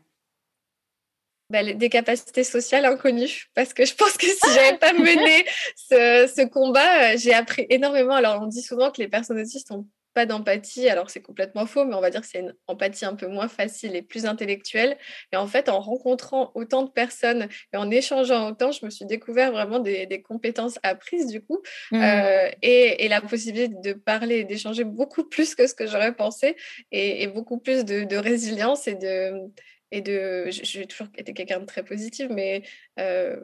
Bah, des capacités sociales inconnues. Parce que je pense que si j'avais pas mené ce, ce combat, euh, j'ai appris énormément. Alors, on dit souvent que les personnes autistes n'ont pas d'empathie. Alors, c'est complètement faux, mais on va dire que c'est une empathie un peu moins facile et plus intellectuelle. Et en fait, en rencontrant autant de personnes et en échangeant autant, je me suis découvert vraiment des, des compétences apprises, du coup, mmh. euh, et, et, la possibilité de parler et d'échanger beaucoup plus que ce que j'aurais pensé et, et, beaucoup plus de, de résilience et de et de j'ai toujours été quelqu'un de très positif mais euh,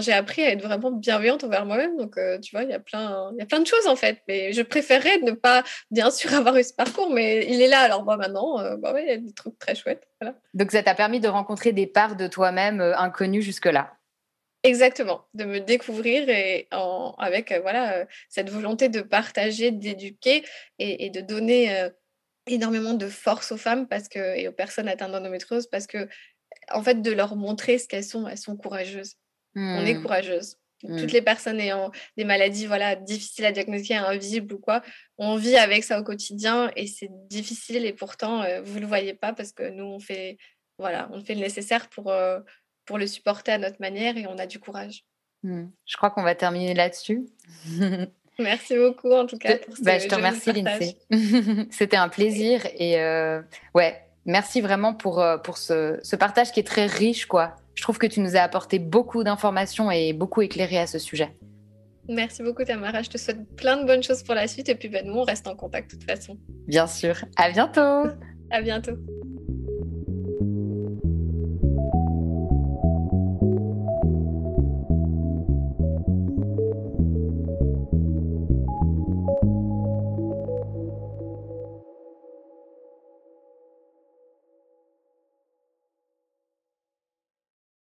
j'ai appris à être vraiment bienveillante envers moi-même donc euh, tu vois il y a plein il y a plein de choses en fait mais je préférerais ne pas bien sûr avoir eu ce parcours mais il est là alors moi maintenant euh, bah il y a des trucs très chouettes voilà. donc ça t'a permis de rencontrer des parts de toi-même inconnues jusque là Exactement, de me découvrir et en, avec voilà cette volonté de partager, d'éduquer et, et, de donner énormément de force aux femmes parce que, et aux personnes atteintes d'endométriose parce que, en fait, de leur montrer ce qu'elles sont, elles sont courageuses. On est mmh. courageuses. Toutes mmh. les personnes ayant des maladies voilà, difficiles à diagnostiquer, invisibles ou quoi, on vit avec ça au quotidien et c'est difficile et pourtant, euh, vous ne le voyez pas parce que nous, on fait, voilà, on fait le nécessaire pour, euh, pour le supporter à notre manière et on a du courage. Mmh. Je crois qu'on va terminer là-dessus. Merci beaucoup en tout cas. Pour bah, je te remercie Lindsay. C'était un plaisir et euh, ouais, merci vraiment pour, euh, pour ce, ce, partage qui est très riche quoi. Je trouve que tu nous as apporté beaucoup d'informations et beaucoup éclairé à ce sujet. Merci beaucoup Tamara, je te souhaite plein de bonnes choses pour la suite et puis ben, nous on reste en contact de toute façon. Bien sûr, à bientôt. à bientôt.